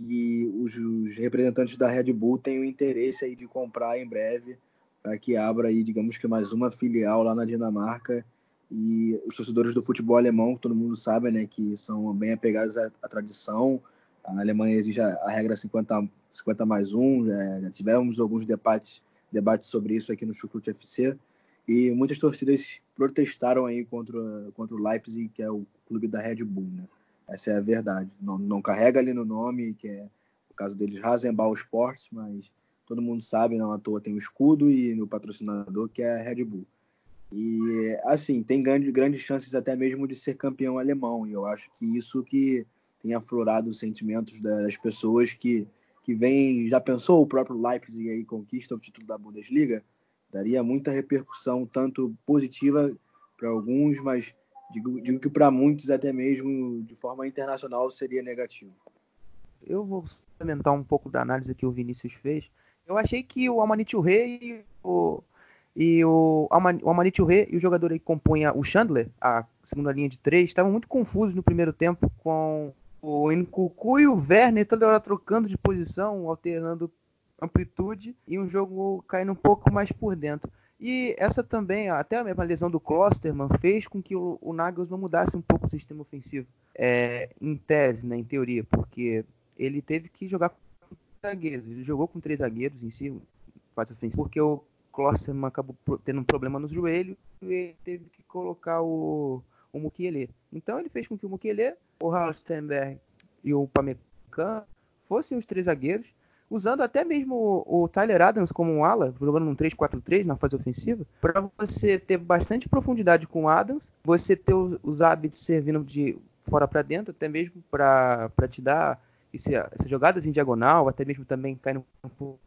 e os, os representantes da Red Bull têm o interesse aí de comprar em breve para que abra aí, digamos que mais uma filial lá na Dinamarca. E os torcedores do futebol alemão, todo mundo sabe, né, que são bem apegados à, à tradição. A Alemanha exige a, a regra 50, 50 mais 1, já, já tivemos alguns debates, debates sobre isso aqui no Chucrut FC. E muitas torcidas protestaram aí contra, contra o Leipzig, que é o clube da Red Bull, né? Essa é a verdade. Não, não carrega ali no nome, que é o caso deles, Rasenball Sports, mas todo mundo sabe, não à toa tem o escudo e o patrocinador que é a Red Bull. E assim, tem grande, grandes chances até mesmo de ser campeão alemão, e eu acho que isso que tem aflorado os sentimentos das pessoas que, que vem, já pensou o próprio Leipzig aí conquista o título da Bundesliga? Daria muita repercussão, tanto positiva para alguns, mas digo, digo que para muitos até mesmo de forma internacional seria negativo. Eu vou complementar um pouco da análise que o Vinícius fez. Eu achei que o Amanite Rei e o, e o, o Rei e o jogador que compunha o Chandler, a segunda linha de três, estavam muito confusos no primeiro tempo com o Nkuku e o Werner toda hora trocando de posição, alternando amplitude e um jogo caindo um pouco mais por dentro. E essa também, até a mesma lesão do Klosterman, fez com que o, Nagelsmann mudasse um pouco o sistema ofensivo. É, em tese, né, em teoria, porque ele teve que jogar zagueiros. Ele jogou com três zagueiros em si, fase ofensiva, porque o Klosterman acabou tendo um problema no joelho e ele teve que colocar o, o Mukiele. Então ele fez com que o Mukiele, o Halstenberg e o Pamecano fossem os três zagueiros, usando até mesmo o, Tyler Adams como um ala, jogando num 3-4-3 na fase ofensiva, para você ter bastante profundidade com o Adams, você ter os hábitos servindo de fora para dentro, até mesmo para te dar esse, essas jogadas em diagonal, até mesmo também caindo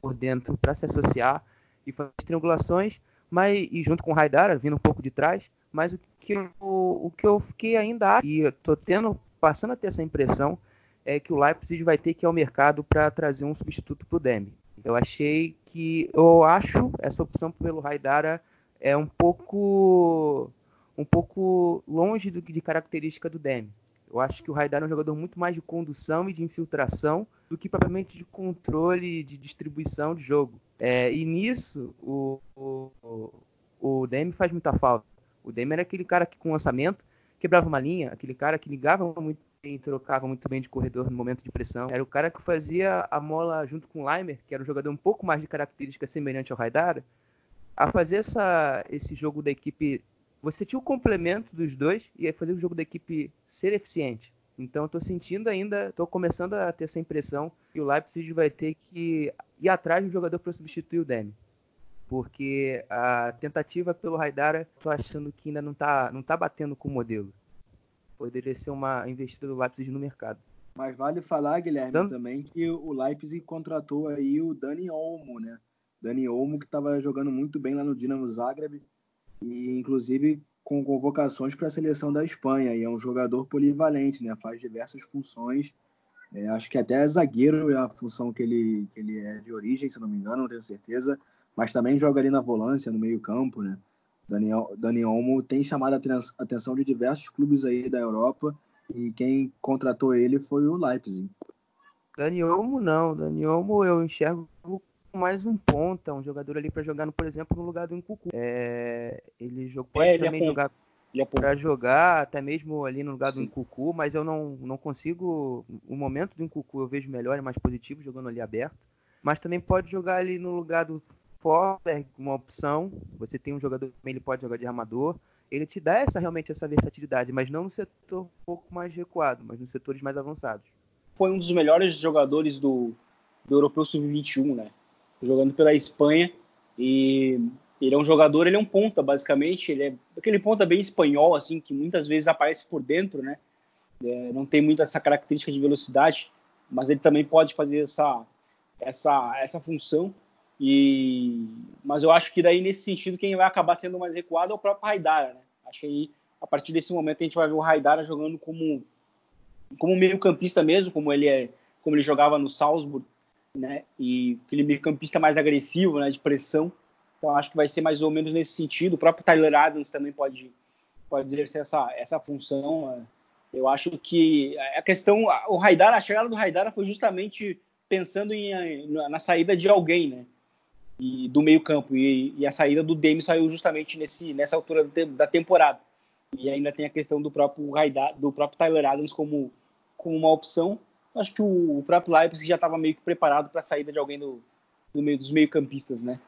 por dentro para se associar e fazer triangulações, mas e junto com o Raidara vindo um pouco de trás, mas o que eu, o que eu fiquei ainda e eu tô tendo passando a ter essa impressão é que o Leipzig vai ter que ir ao mercado para trazer um substituto para o Demi. Eu achei que eu acho essa opção pelo Raidara é um pouco um pouco longe do que de característica do Demi. Eu acho que o Raidar é um jogador muito mais de condução e de infiltração do que propriamente de controle de distribuição de jogo. É, e nisso o, o, o Demi faz muita falta. O Demi era aquele cara que com lançamento quebrava uma linha, aquele cara que ligava muito bem, trocava muito bem de corredor no momento de pressão. Era o cara que fazia a mola junto com o Leimer, que era um jogador um pouco mais de característica semelhante ao Raidar, a fazer essa, esse jogo da equipe você tinha o complemento dos dois e fazer o jogo da equipe ser eficiente. Então estou sentindo ainda, estou começando a ter essa impressão que o Leipzig vai ter que ir atrás um jogador para substituir o Demi. Porque a tentativa pelo Raidara, estou achando que ainda não está não tá batendo com o modelo. Poderia ser uma investida do Leipzig no mercado. Mas vale falar, Guilherme, Dando... também que o Leipzig contratou aí o Dani Olmo, né? Dani Olmo que estava jogando muito bem lá no Dinamo Zagreb e inclusive com convocações para a seleção da Espanha. E é um jogador polivalente, né? Faz diversas funções. É, acho que até zagueiro é a função que ele, que ele é de origem, se não me engano, não tenho certeza. Mas também joga ali na volância, no meio-campo, né? Daniel, Dani Olmo tem chamado a atenção de diversos clubes aí da Europa e quem contratou ele foi o Leipzig. Dani Olmo não, Dani Olmo eu enxergo mais um ponta, um jogador ali para jogar, no, por exemplo, no lugar do Nkuku. É, ele jogou, pode é, também é jogar é para jogar até mesmo ali no lugar Sim. do Nkuku, mas eu não, não consigo. O momento do Nkuku eu vejo melhor e mais positivo jogando ali aberto. Mas também pode jogar ali no lugar do Forsberg, uma opção. Você tem um jogador também, ele pode jogar de armador. Ele te dá essa realmente essa versatilidade, mas não no setor um pouco mais recuado, mas nos setores mais avançados. Foi um dos melhores jogadores do, do Europeu Sub-21, né? jogando pela Espanha. E ele é um jogador, ele é um ponta, basicamente. Ele é aquele ponta bem espanhol, assim, que muitas vezes aparece por dentro, né? É, não tem muito essa característica de velocidade, mas ele também pode fazer essa, essa, essa função. E, mas eu acho que daí, nesse sentido, quem vai acabar sendo mais recuado é o próprio Raidara, né? Acho que aí, a partir desse momento, a gente vai ver o Raidara jogando como, como meio campista mesmo, como ele, é, como ele jogava no Salzburg, né? E aquele meio-campista mais agressivo, né? De pressão. Então acho que vai ser mais ou menos nesse sentido. O próprio Tyler Adams também pode pode exercer essa essa função. Né? Eu acho que a questão, o Raidar, a chegada do Raidar foi justamente pensando em, na saída de alguém, né? E do meio campo e, e a saída do Demi saiu justamente nesse nessa altura da temporada. E ainda tem a questão do próprio do próprio Tyler Adams como como uma opção acho que o, próprio Leipzig já estava meio que preparado para a saída de alguém do, do meio dos meio-campistas, né?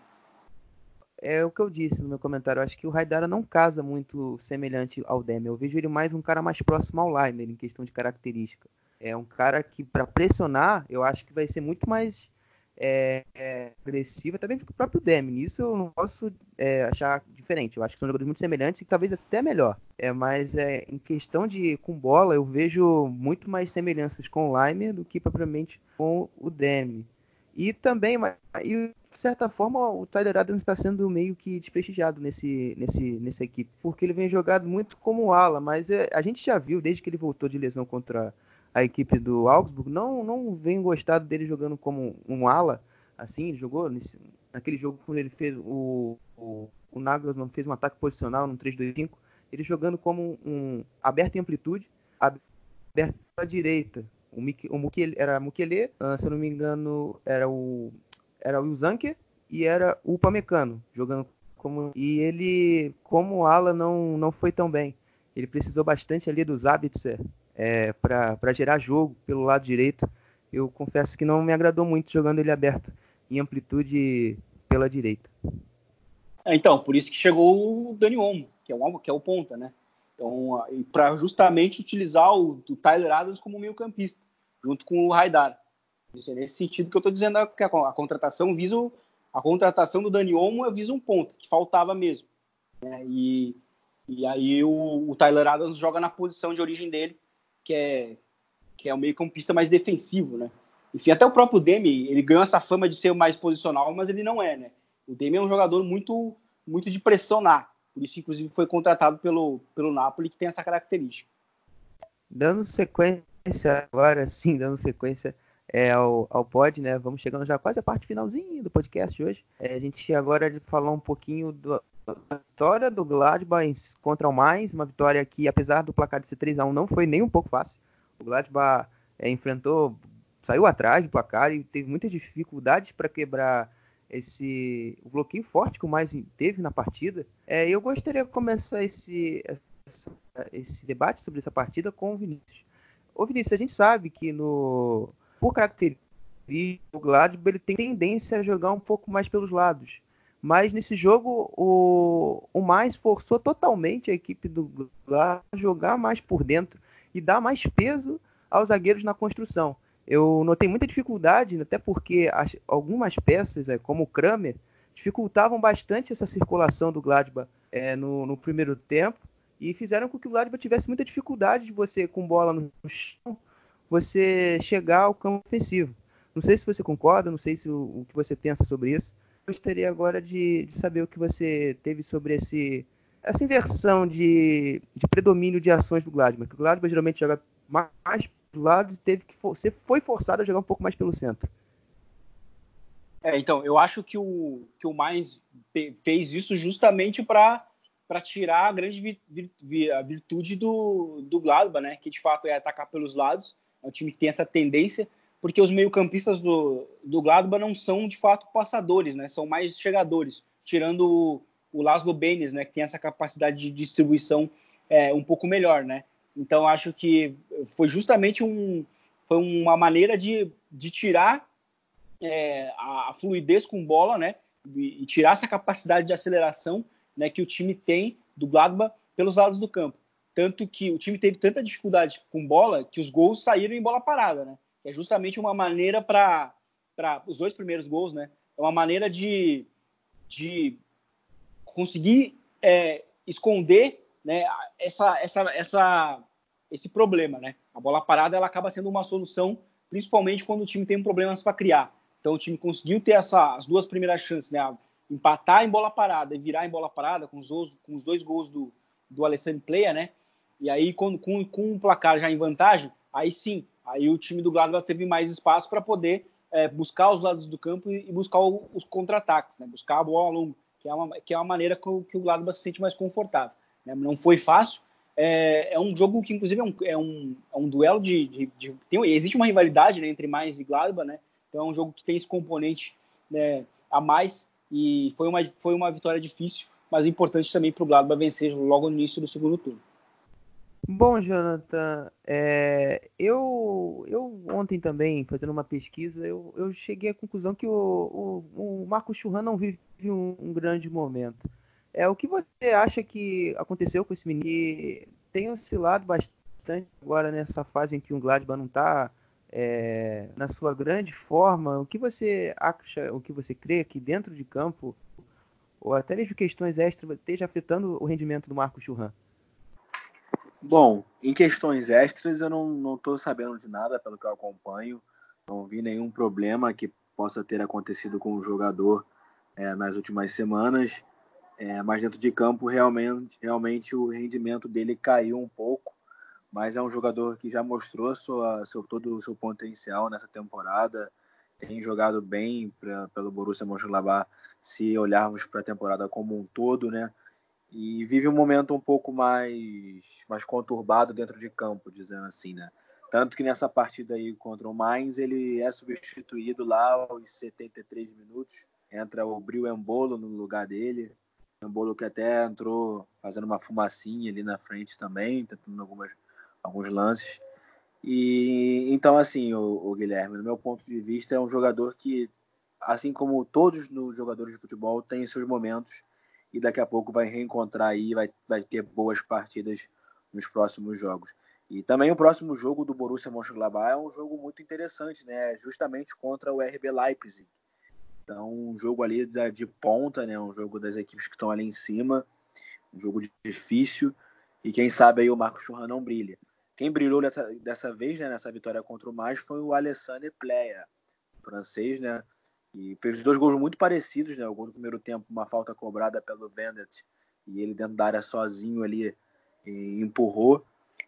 É o que eu disse no meu comentário. Eu acho que o Raidara não casa muito semelhante ao Demi. Eu vejo ele mais um cara mais próximo ao Leimer em questão de característica. É um cara que, para pressionar, eu acho que vai ser muito mais é, é, agressiva, também o próprio Demi. Nisso eu não posso é, achar diferente. Eu acho que são jogadores muito semelhantes e talvez até melhor. É, mas é, em questão de com bola, eu vejo muito mais semelhanças com o Lime do que propriamente com o Demi. E também, e, de certa forma, o Tyler Adams está sendo meio que desprestigiado nesse, nesse, nessa equipe, porque ele vem jogado muito como ala, mas é, a gente já viu desde que ele voltou de lesão contra a equipe do Augsburg, não, não vem gostado dele jogando como um ala, assim, ele jogou nesse, naquele jogo quando ele fez o, o, o Nagelsmann fez um ataque posicional no 3-2-5, ele jogando como um aberto em amplitude, aberto à direita. O, Mik, o Mukele, era Mukele, uh, se eu não me engano, era o era o Zanker e era o Pamecano, jogando como e ele como ala não não foi tão bem. Ele precisou bastante ali do Zabitzer é, para gerar jogo pelo lado direito. Eu confesso que não me agradou muito jogando ele aberto em amplitude pela direita. É, então, por isso que chegou o Dani Olmo, que é o, que é o ponta, né? Então, para justamente utilizar o, o, Tyler Adams como meio campista, junto com o Raidar. Isso é nesse sentido que eu estou dizendo que a, a, contratação visa a contratação do Dani Olmo visa um ponto que faltava mesmo. Né? E, e aí o, o Tyler Adams joga na posição de origem dele, que é, que é o meio-campista mais defensivo, né? Enfim, até o próprio Demi, ele ganhou essa fama de ser o mais posicional, mas ele não é, né? O Demi é um jogador muito, muito de pressionar. Por isso, inclusive, foi contratado pelo, pelo Napoli, que tem essa característica. Dando sequência agora, sim, dando sequência é, ao, ao pod, né? Vamos chegando já quase a parte finalzinha do podcast hoje. É, a gente agora falar um pouquinho do, da vitória do Gladbach contra o Mainz, uma vitória que, apesar do placar de ser 3 a 1 não foi nem um pouco fácil. O Gladbach é, enfrentou, saiu atrás do placar e teve muitas dificuldades para quebrar esse o bloqueio forte que o mais teve na partida. É, eu gostaria de começar esse, essa, esse debate sobre essa partida com o Vinícius. Ô Vinícius, a gente sabe que no por característica o Gladbach ele tem tendência a jogar um pouco mais pelos lados. Mas nesse jogo o, o mais forçou totalmente a equipe do Gladbach a jogar mais por dentro e dar mais peso aos zagueiros na construção. Eu notei muita dificuldade, até porque as, algumas peças, é, como o Kramer, dificultavam bastante essa circulação do Gladbach é, no, no, primeiro tempo e fizeram com que o Gladbach tivesse muita dificuldade de você, com bola no chão, você chegar ao campo ofensivo. Não sei se você concorda, não sei se o, o que você pensa sobre isso. Gostaria agora de, de, saber o que você teve sobre esse, essa inversão de, de predomínio de ações do Gladbach. O Gladbach geralmente joga mais do lado e teve que você foi forçado a jogar um pouco mais pelo centro. É, então, eu acho que o que o mais fez isso justamente para para tirar a grande vir, vir, a virtude do, do Gladbach, né? Que de fato é atacar pelos lados. É um time que tem essa tendência, porque os meio-campistas do, do Gladbach não são de fato passadores, né? São mais chegadores, tirando o, o Laszlo Benes, né? Que tem essa capacidade de distribuição é, um pouco melhor, né? Então acho que foi justamente um, foi uma maneira de, de tirar é, a, fluidez com bola, né? E, e, tirar essa capacidade de aceleração, né? Que o time tem do Gladbach pelos lados do campo. Tanto que o time teve tanta dificuldade com bola que os gols saíram em bola parada, né? É justamente uma maneira para os dois primeiros gols, né? É uma maneira de, de conseguir é, esconder né, essa, essa, essa, esse problema, né? A bola parada ela acaba sendo uma solução, principalmente quando o time tem problemas para criar. Então o time conseguiu ter essa, as duas primeiras chances, né? Empatar em bola parada e virar em bola parada com os, com os dois gols do, do Alessandro Plea, né? E aí com, com, com o placar já em vantagem, aí sim, aí o time do Gladbach teve mais espaço para poder é, buscar os lados do campo e, buscar o, os contra-ataques, né? Buscar a bola longa, que é uma, que é uma maneira que o, que o Gladbach se sente mais confortável. Né? Não foi fácil. É, é, um jogo que, inclusive, é um, é um, é um duelo de. de, de tem, existe uma rivalidade né, entre mais e Gladbach, né? Então é um jogo que tem esse componente né, a mais. E foi uma, foi uma vitória difícil, mas importante também para o Gladbach vencer logo no início do segundo turno. Bom, Jonathan, é, eu, eu ontem também, fazendo uma pesquisa, eu, eu cheguei à conclusão que o, o, o Marco Churran não vive um, um grande momento. É, o que você acha que aconteceu com esse menino? Tem oscilado bastante agora nessa fase em que o Gladbach não está é, na sua grande forma. O que você acha, o que você crê que dentro de campo, ou até mesmo questões extras, esteja afetando o rendimento do Marco Churran? Bom, em questões extras eu não estou sabendo de nada pelo que eu acompanho. Não vi nenhum problema que possa ter acontecido com o jogador é, nas últimas semanas. É, mas dentro de campo, realmente, realmente o rendimento dele caiu um pouco. Mas é um jogador que já mostrou sua, seu, todo o seu potencial nessa temporada. Tem jogado bem pra, pelo Borussia Mönchengladbach, se olharmos para a temporada como um todo, né? E vive um momento um pouco mais, mais conturbado dentro de campo, dizendo assim, né? Tanto que nessa partida aí contra o Mainz, ele é substituído lá aos 73 minutos. Entra o Bril Embolo no lugar dele. Um bolo que até entrou fazendo uma fumacinha ali na frente também, tentando algumas, alguns lances. E então, assim, o, o, Guilherme, no meu ponto de vista, é um jogador que, assim como todos os jogadores de futebol, tem seus momentos e daqui a pouco vai reencontrar aí, vai, vai ter boas partidas nos próximos jogos. E também o próximo jogo do Borussia Mönchengladbach é um jogo muito interessante, né? Justamente contra o RB Leipzig, então, um jogo ali de ponta, né? Um jogo das equipes que estão ali em cima, um jogo difícil. E quem sabe aí o Marcos Churran não brilha. quem brilhou dessa, dessa vez, né, nessa vitória contra o Mais, foi o Alessandro Pleia, francês, né? E fez dois gols muito parecidos, né? O gol no primeiro tempo, uma falta cobrada pelo Vendet, e ele dentro da área sozinho ali empurrou.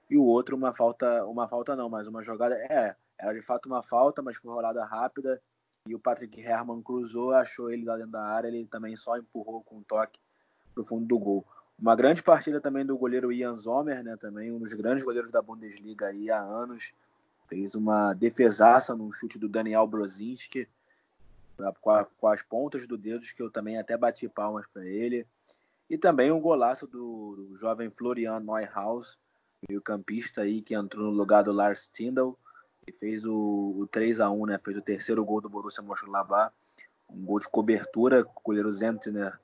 E o outro, uma falta, uma falta não, mas uma jogada, é, era de fato uma falta, mas foi rolada rápida. E o Patrick Herrmann cruzou, achou ele lá dentro da área, ele também só empurrou com um toque pro fundo do gol. Uma grande partida também do goleiro Ian Zomer, né? Também um dos grandes goleiros da Bundesliga aí há anos. Fez uma defesaça num chute do Daniel Brozinski com, a, com as pontas do dedos que eu também até bati palmas para ele. E também um golaço do, do jovem Florian Neuhaus, meio-campista aí que entrou no lugar do Lars Tindall e fez o, o 3 a 1 né? Fez o terceiro gol do Borussia Mönchengladbach, um gol de cobertura, o goleiro Zentner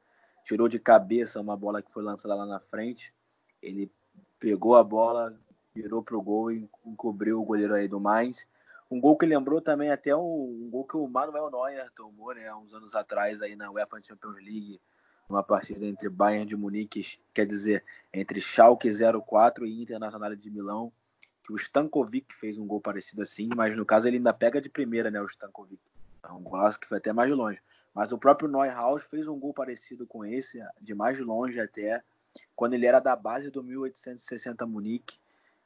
tirou de cabeça uma bola que foi lançada lá na frente. Ele pegou a bola, virou pro gol e encobriu o goleiro aí do mais. Um gol que lembrou também até um, um gol que o Manuel Neuer tomou, né, uns anos atrás aí na UEFA Champions League, uma partida entre Bayern de Munique, quer dizer, entre Schalke 04 e Internacional de Milão, que o Stankovic fez um gol parecido assim, mas no caso ele ainda pega de primeira, né, o Stankovic. É um golaço que foi até mais longe. Mas o próprio Neuhaus fez um gol parecido com esse, de mais longe até, quando ele era da base do 1860 Munique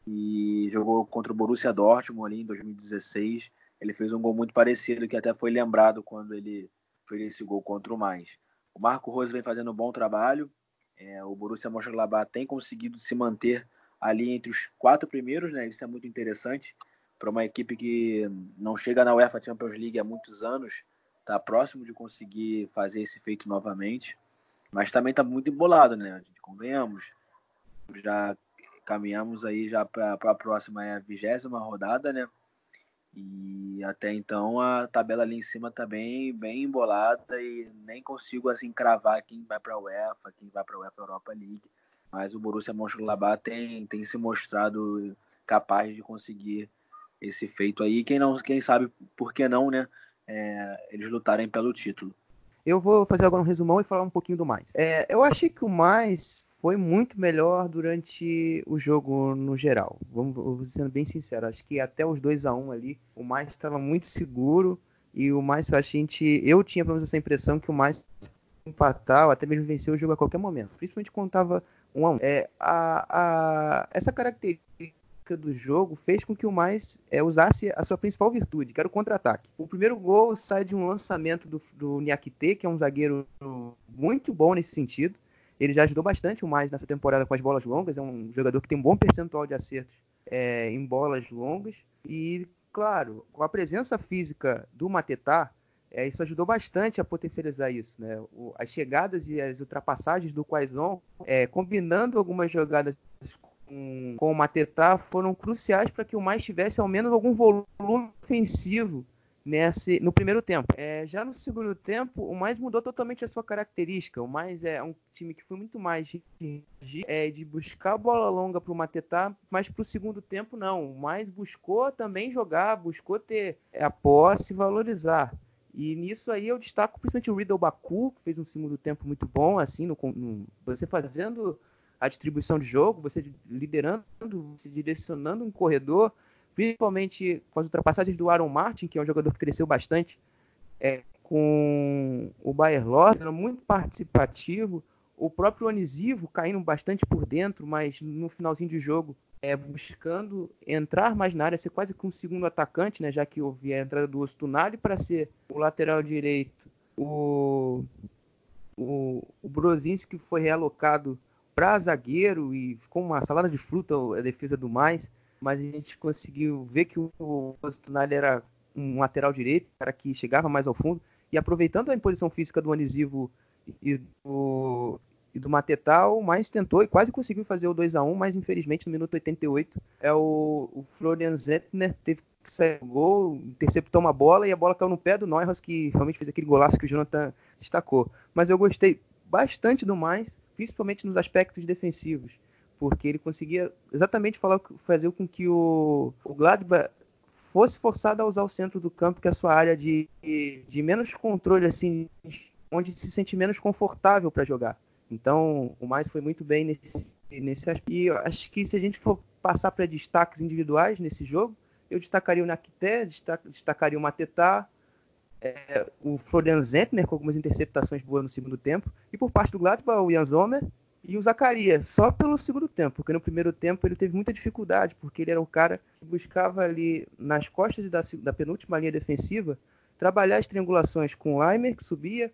e jogou contra o Borussia Dortmund ali em 2016. Ele fez um gol muito parecido que até foi lembrado quando ele fez esse gol contra o Mais. O Marco Rose vem fazendo um bom trabalho. É, o Borussia Mönchengladbach tem conseguido se manter ali entre os quatro primeiros, né? Isso é muito interessante para uma equipe que não chega na UEFA Champions League há muitos anos está próximo de conseguir fazer esse feito novamente, mas também está muito embolado, né? A gente convenhamos. Já caminhamos aí já para a próxima é a vigésima rodada, né? E até então a tabela ali em cima está bem, bem embolada e nem consigo assim cravar quem vai para a UEFA, quem vai para a UEFA Europa League. Mas o Borussia Mönchengladbach tem, tem se mostrado capaz de conseguir esse feito aí. Quem não, quem sabe por que não, né? é, eles lutarem pelo título. Eu vou fazer agora um resumão e falar um pouquinho do mais. É, eu achei que o mais foi muito melhor durante o jogo no geral. Vamos sendo bem sincero, acho que até os 2 a 1 um ali, o mais estava muito seguro e o mais a gente, eu tinha pelo menos essa impressão que o mais empatar ou até mesmo vencer o jogo a qualquer momento, principalmente quando estava 1 a 1. É, a, a, essa característica do jogo fez com que o mais é, usasse a sua principal virtude, que era o contra-ataque. O primeiro gol sai de um lançamento do, do Niakite, que é um zagueiro muito bom nesse sentido. Ele já ajudou bastante o mais nessa temporada com as bolas longas. É um jogador que tem um bom percentual de acertos é, em bolas longas. E, claro, com a presença física do Matetá, é, isso ajudou bastante a potencializar isso. Né? O, as chegadas e as ultrapassagens do Quaison, é, combinando algumas jogadas com, com o Matetá foram cruciais para que o mais tivesse ao menos algum volume ofensivo nesse, no primeiro tempo. É, já no segundo tempo, o mais mudou totalmente a sua característica. O mais é um time que foi muito mais de, é, de buscar a bola longa para o Matetá, mas para o segundo tempo não. O mais buscou também jogar, buscou ter a posse e valorizar. E nisso aí eu destaco principalmente o Riddle Baku, que fez um segundo tempo muito bom, assim, no, no, você fazendo a distribuição de jogo, você liderando, você direcionando um corredor, principalmente com as ultrapassagens do Aaron Martin, que é um jogador que cresceu bastante é, com o Bayer Lord, muito participativo, o próprio Onisivo caindo bastante por dentro, mas no finalzinho de jogo é, buscando entrar mais na área, ser quase que um segundo atacante, né, já que houve a entrada do Ostunali para ser o lateral direito. O, o, o Brozinski foi realocado para zagueiro e ficou uma salada de fruta a defesa do mais, mas a gente conseguiu ver que o Tonali era um lateral direito, cara que chegava mais ao fundo, e aproveitando a imposição física do Anisivo e do, e do mais tentou e quase conseguiu fazer o 2 a 1 mas infelizmente no minuto 88 é o, o Florian Zettner teve que sair do gol, interceptou uma bola e a bola caiu no pé do Neuhaus, que realmente fez aquele golaço que o Jonathan destacou. Mas eu gostei bastante do mais, principalmente nos aspectos defensivos, porque ele conseguia exatamente falar, fazer com que o, o Gladbach fosse forçado a usar o centro do campo, que é a sua área de, de menos controle, assim, onde se sente menos confortável para jogar. Então, o mais foi muito bem nesse, nesse aspecto. E acho que se a gente for passar para destaques individuais nesse jogo, eu destacaria o Nakité, destacaria o Matetá, é, o Florian Zentner com algumas interceptações boas no segundo tempo, e por parte do Gladbach, o Jan Zomer e o Zacarias, só pelo segundo tempo, porque no primeiro tempo ele teve muita dificuldade, porque ele era um cara que buscava ali nas costas da, da penúltima linha defensiva trabalhar as triangulações com o Leimer, que subia,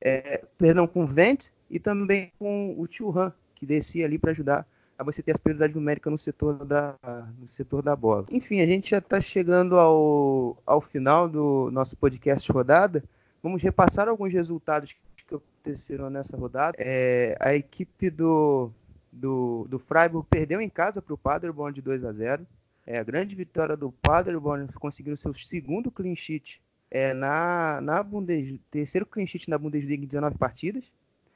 é, perdão, com o Vent e também com o Churran, que descia ali para ajudar você ter a prioridade numérica no setor da, no setor da bola. Enfim, a gente já está chegando ao, ao final do nosso podcast rodada. Vamos repassar alguns resultados que aconteceram nessa rodada. É, a equipe do, do, do Freiburg perdeu em casa para o Paderborn de 2 a 0. É, a grande vitória do Paderborn conseguindo seu segundo clean sheet é, na, na Bundes, terceiro clean sheet na Bundesliga em 19 partidas.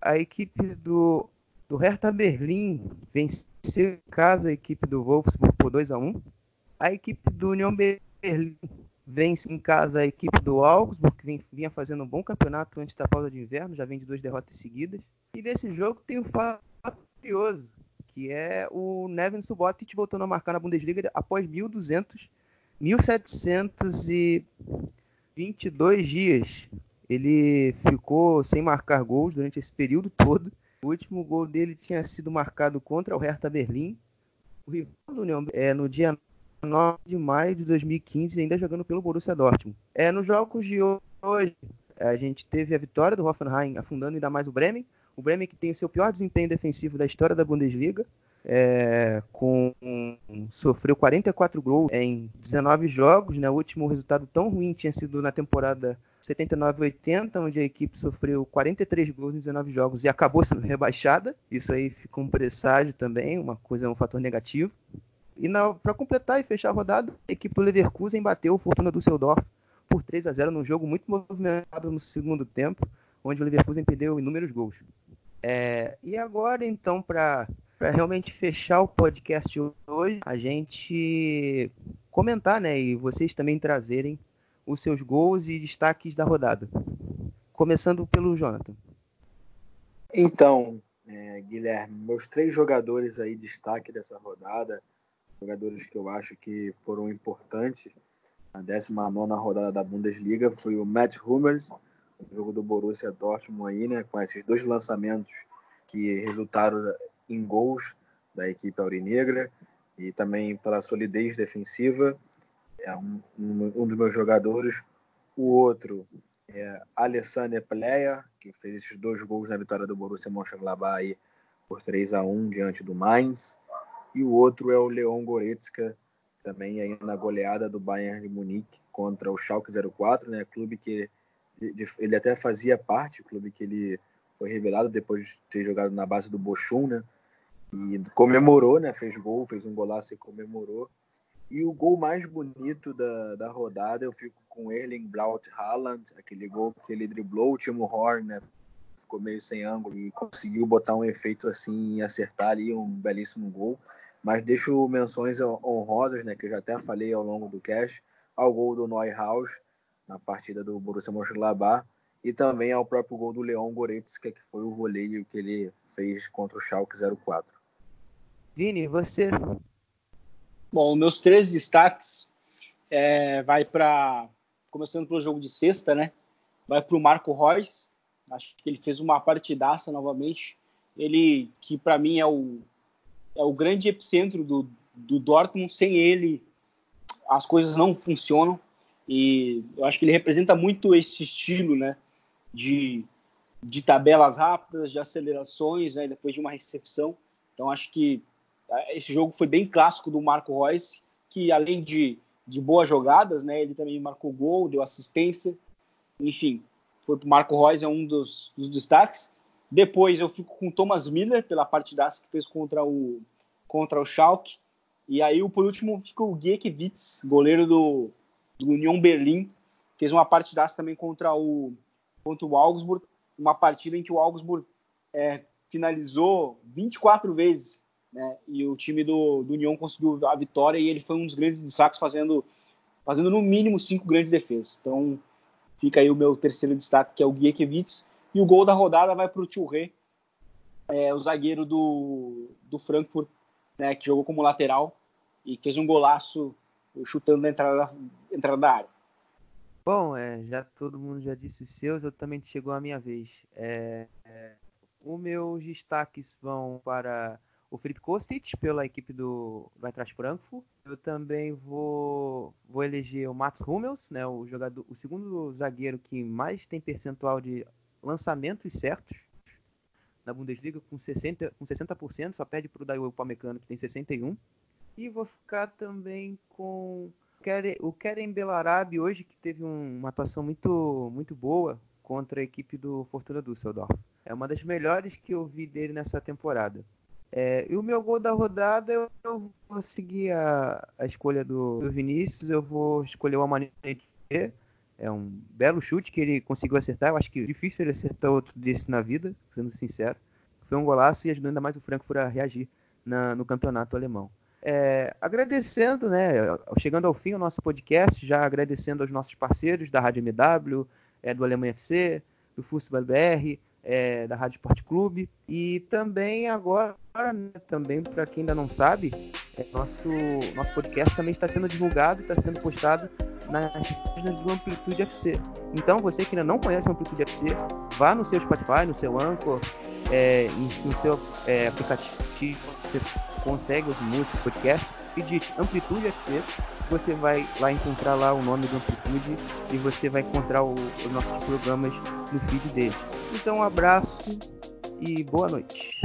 A equipe do, do Hertha Berlim venceu em casa a equipe do Wolfsburg por 2 a 1 A equipe do União Berlim vence em casa a equipe do Augsburg, que vinha fazendo um bom campeonato antes da pausa de inverno, já vem de duas derrotas seguidas. E nesse jogo tem um fato curioso, que é o Nevin Subotic voltando a marcar na Bundesliga após 1.200, 1.722 dias. Ele ficou sem marcar gols durante esse período todo. O último gol dele tinha sido marcado contra o Hertha Berlim. O rival do União é no dia 9 de maio de 2015, ainda jogando pelo Borussia Dortmund. É, nos jogos de hoje, a gente teve a vitória do Hoffenheim afundando ainda mais o Bremen. O Bremen que tem o seu pior desempenho defensivo da história da Bundesliga. É, com sofreu 44 gols em 19 jogos, né? O último resultado tão ruim tinha sido na temporada 79-80, onde a equipe sofreu 43 gols em 19 jogos e acabou sendo [LAUGHS] rebaixada. Isso aí fica um presságio também, uma coisa, um fator negativo. E para completar e fechar a rodada, a equipe do Leverkusen bateu o Fortuna Düsseldorf por 3 a 0 num jogo muito movimentado no segundo tempo, onde o Leverkusen perdeu inúmeros gols. É, e agora, então, para realmente fechar o podcast hoje, a gente comentar, né, e vocês também trazerem os seus gols e destaques da rodada. Começando pelo Jonathan. Então, é, Guilherme, meus três jogadores aí destaque dessa rodada, jogadores que eu acho que foram importantes na 19 rodada da Bundesliga, foi o Matt Hummels, o jogo do Borussia Dortmund aí, né, com esses dois lançamentos que resultaram em gols da equipe aurinegra e também pela solidez defensiva é um, um, dos meus jogadores. O outro é Alessandro Pleia, que fez esses dois gols na vitória do Borussia Mönchengladbach por 3 a 1 diante do Mainz. E o outro é o Leon Goretzka, também aí na goleada do Bayern de Munique contra o Schalke 04, né? Clube que ele até fazia parte, clube que ele foi revelado depois de ter jogado na base do Bochum, né? E comemorou, né? Fez gol, fez um golaço e comemorou. E o gol mais bonito da, da rodada eu fico com Erling Braut Haaland, aquele gol que ele driblou o Timo Horn, né? Ficou meio sem ângulo e conseguiu botar um efeito assim e acertar ali um belíssimo gol. Mas deixo menções honrosas, né? Que eu já até falei ao longo do cast, ao gol do Neuhaus na partida do Borussia Mönchengladbach e também ao próprio gol do Leon Goretzka, que foi o voleio que ele fez contra o Schalke 04. Vini, você Bom, meus três destaques é, vai para começando pelo jogo de sexta, né? Vai para o Marco Reus. Acho que ele fez uma partidaça novamente. Ele que para mim é o é o grande epicentro do, do Dortmund. Sem ele as coisas não funcionam e eu acho que ele representa muito esse estilo, né? De de tabelas rápidas, de acelerações, né? Depois de uma recepção. Então acho que esse jogo foi bem clássico do Marco Reus, que além de, de boas jogadas, né, ele também marcou gol, deu assistência, enfim, foi o Marco Reus, é um dos, dos, destaques. Depois eu fico com Thomas Miller, pela partidaça que fez contra o, contra o Schalke. E aí, por último, fica o Giekewitz, goleiro do, do Union Berlim, fez uma partidaça também contra o, contra o Augsburg, uma partida em que o Augsburg é, finalizou 24 vezes né? E o time do, do União conseguiu a vitória e ele foi um dos grandes destaques, fazendo, fazendo no mínimo cinco grandes defesas. Então fica aí o meu terceiro destaque, que é o Giekewitz. E o gol da rodada vai para o Touré, é, o zagueiro do, do Frankfurt, né, que jogou como lateral e fez um golaço chutando na entrada, entrada da área. Bom, é, já todo mundo já disse os seus, eu também chegou a minha vez. É, é, os meus destaques vão para o Felipe Kostic pela equipe do Eintracht Frankfurt. Eu também vou, vou eleger o Mats Hummels, né, o jogador, o segundo zagueiro que mais tem percentual de lançamentos certos na Bundesliga com 60%, com 60% só perde para o Dayo Upamecano que tem 61. E vou ficar também com o Keren Belarabi hoje que teve um, uma atuação muito muito boa contra a equipe do Fortuna Düsseldorf. É uma das melhores que eu vi dele nessa temporada. É, e o meu gol da rodada, eu, eu vou seguir a, a escolha do, do, Vinícius, eu vou escolher o Amanete. É um belo chute que ele conseguiu acertar. Eu acho que é difícil ele acertar outro desse na vida, sendo sincero. Foi um golaço e ajudou ainda mais o Frankfurt a reagir na, no campeonato alemão. É, agradecendo, né, chegando ao fim o nosso podcast, já agradecendo aos nossos parceiros da Rádio MW, é, do Alemanha FC, do Fußball BR, é, da Rádio Esporte Clube. E também agora, né, também para quem ainda não sabe, é, nosso, nosso podcast também está sendo divulgado, está sendo postado nas páginas do Amplitude FC. Então, você que ainda não conhece o Amplitude FC, vá no seu Spotify, no seu Anchor, é, no seu é, aplicativo, você consegue ouvir música, podcast, e digite Amplitude FC, você vai lá encontrar lá o nome do Amplitude e você vai encontrar o, os nossos programas no feed dele. Então, um abraço e boa noite.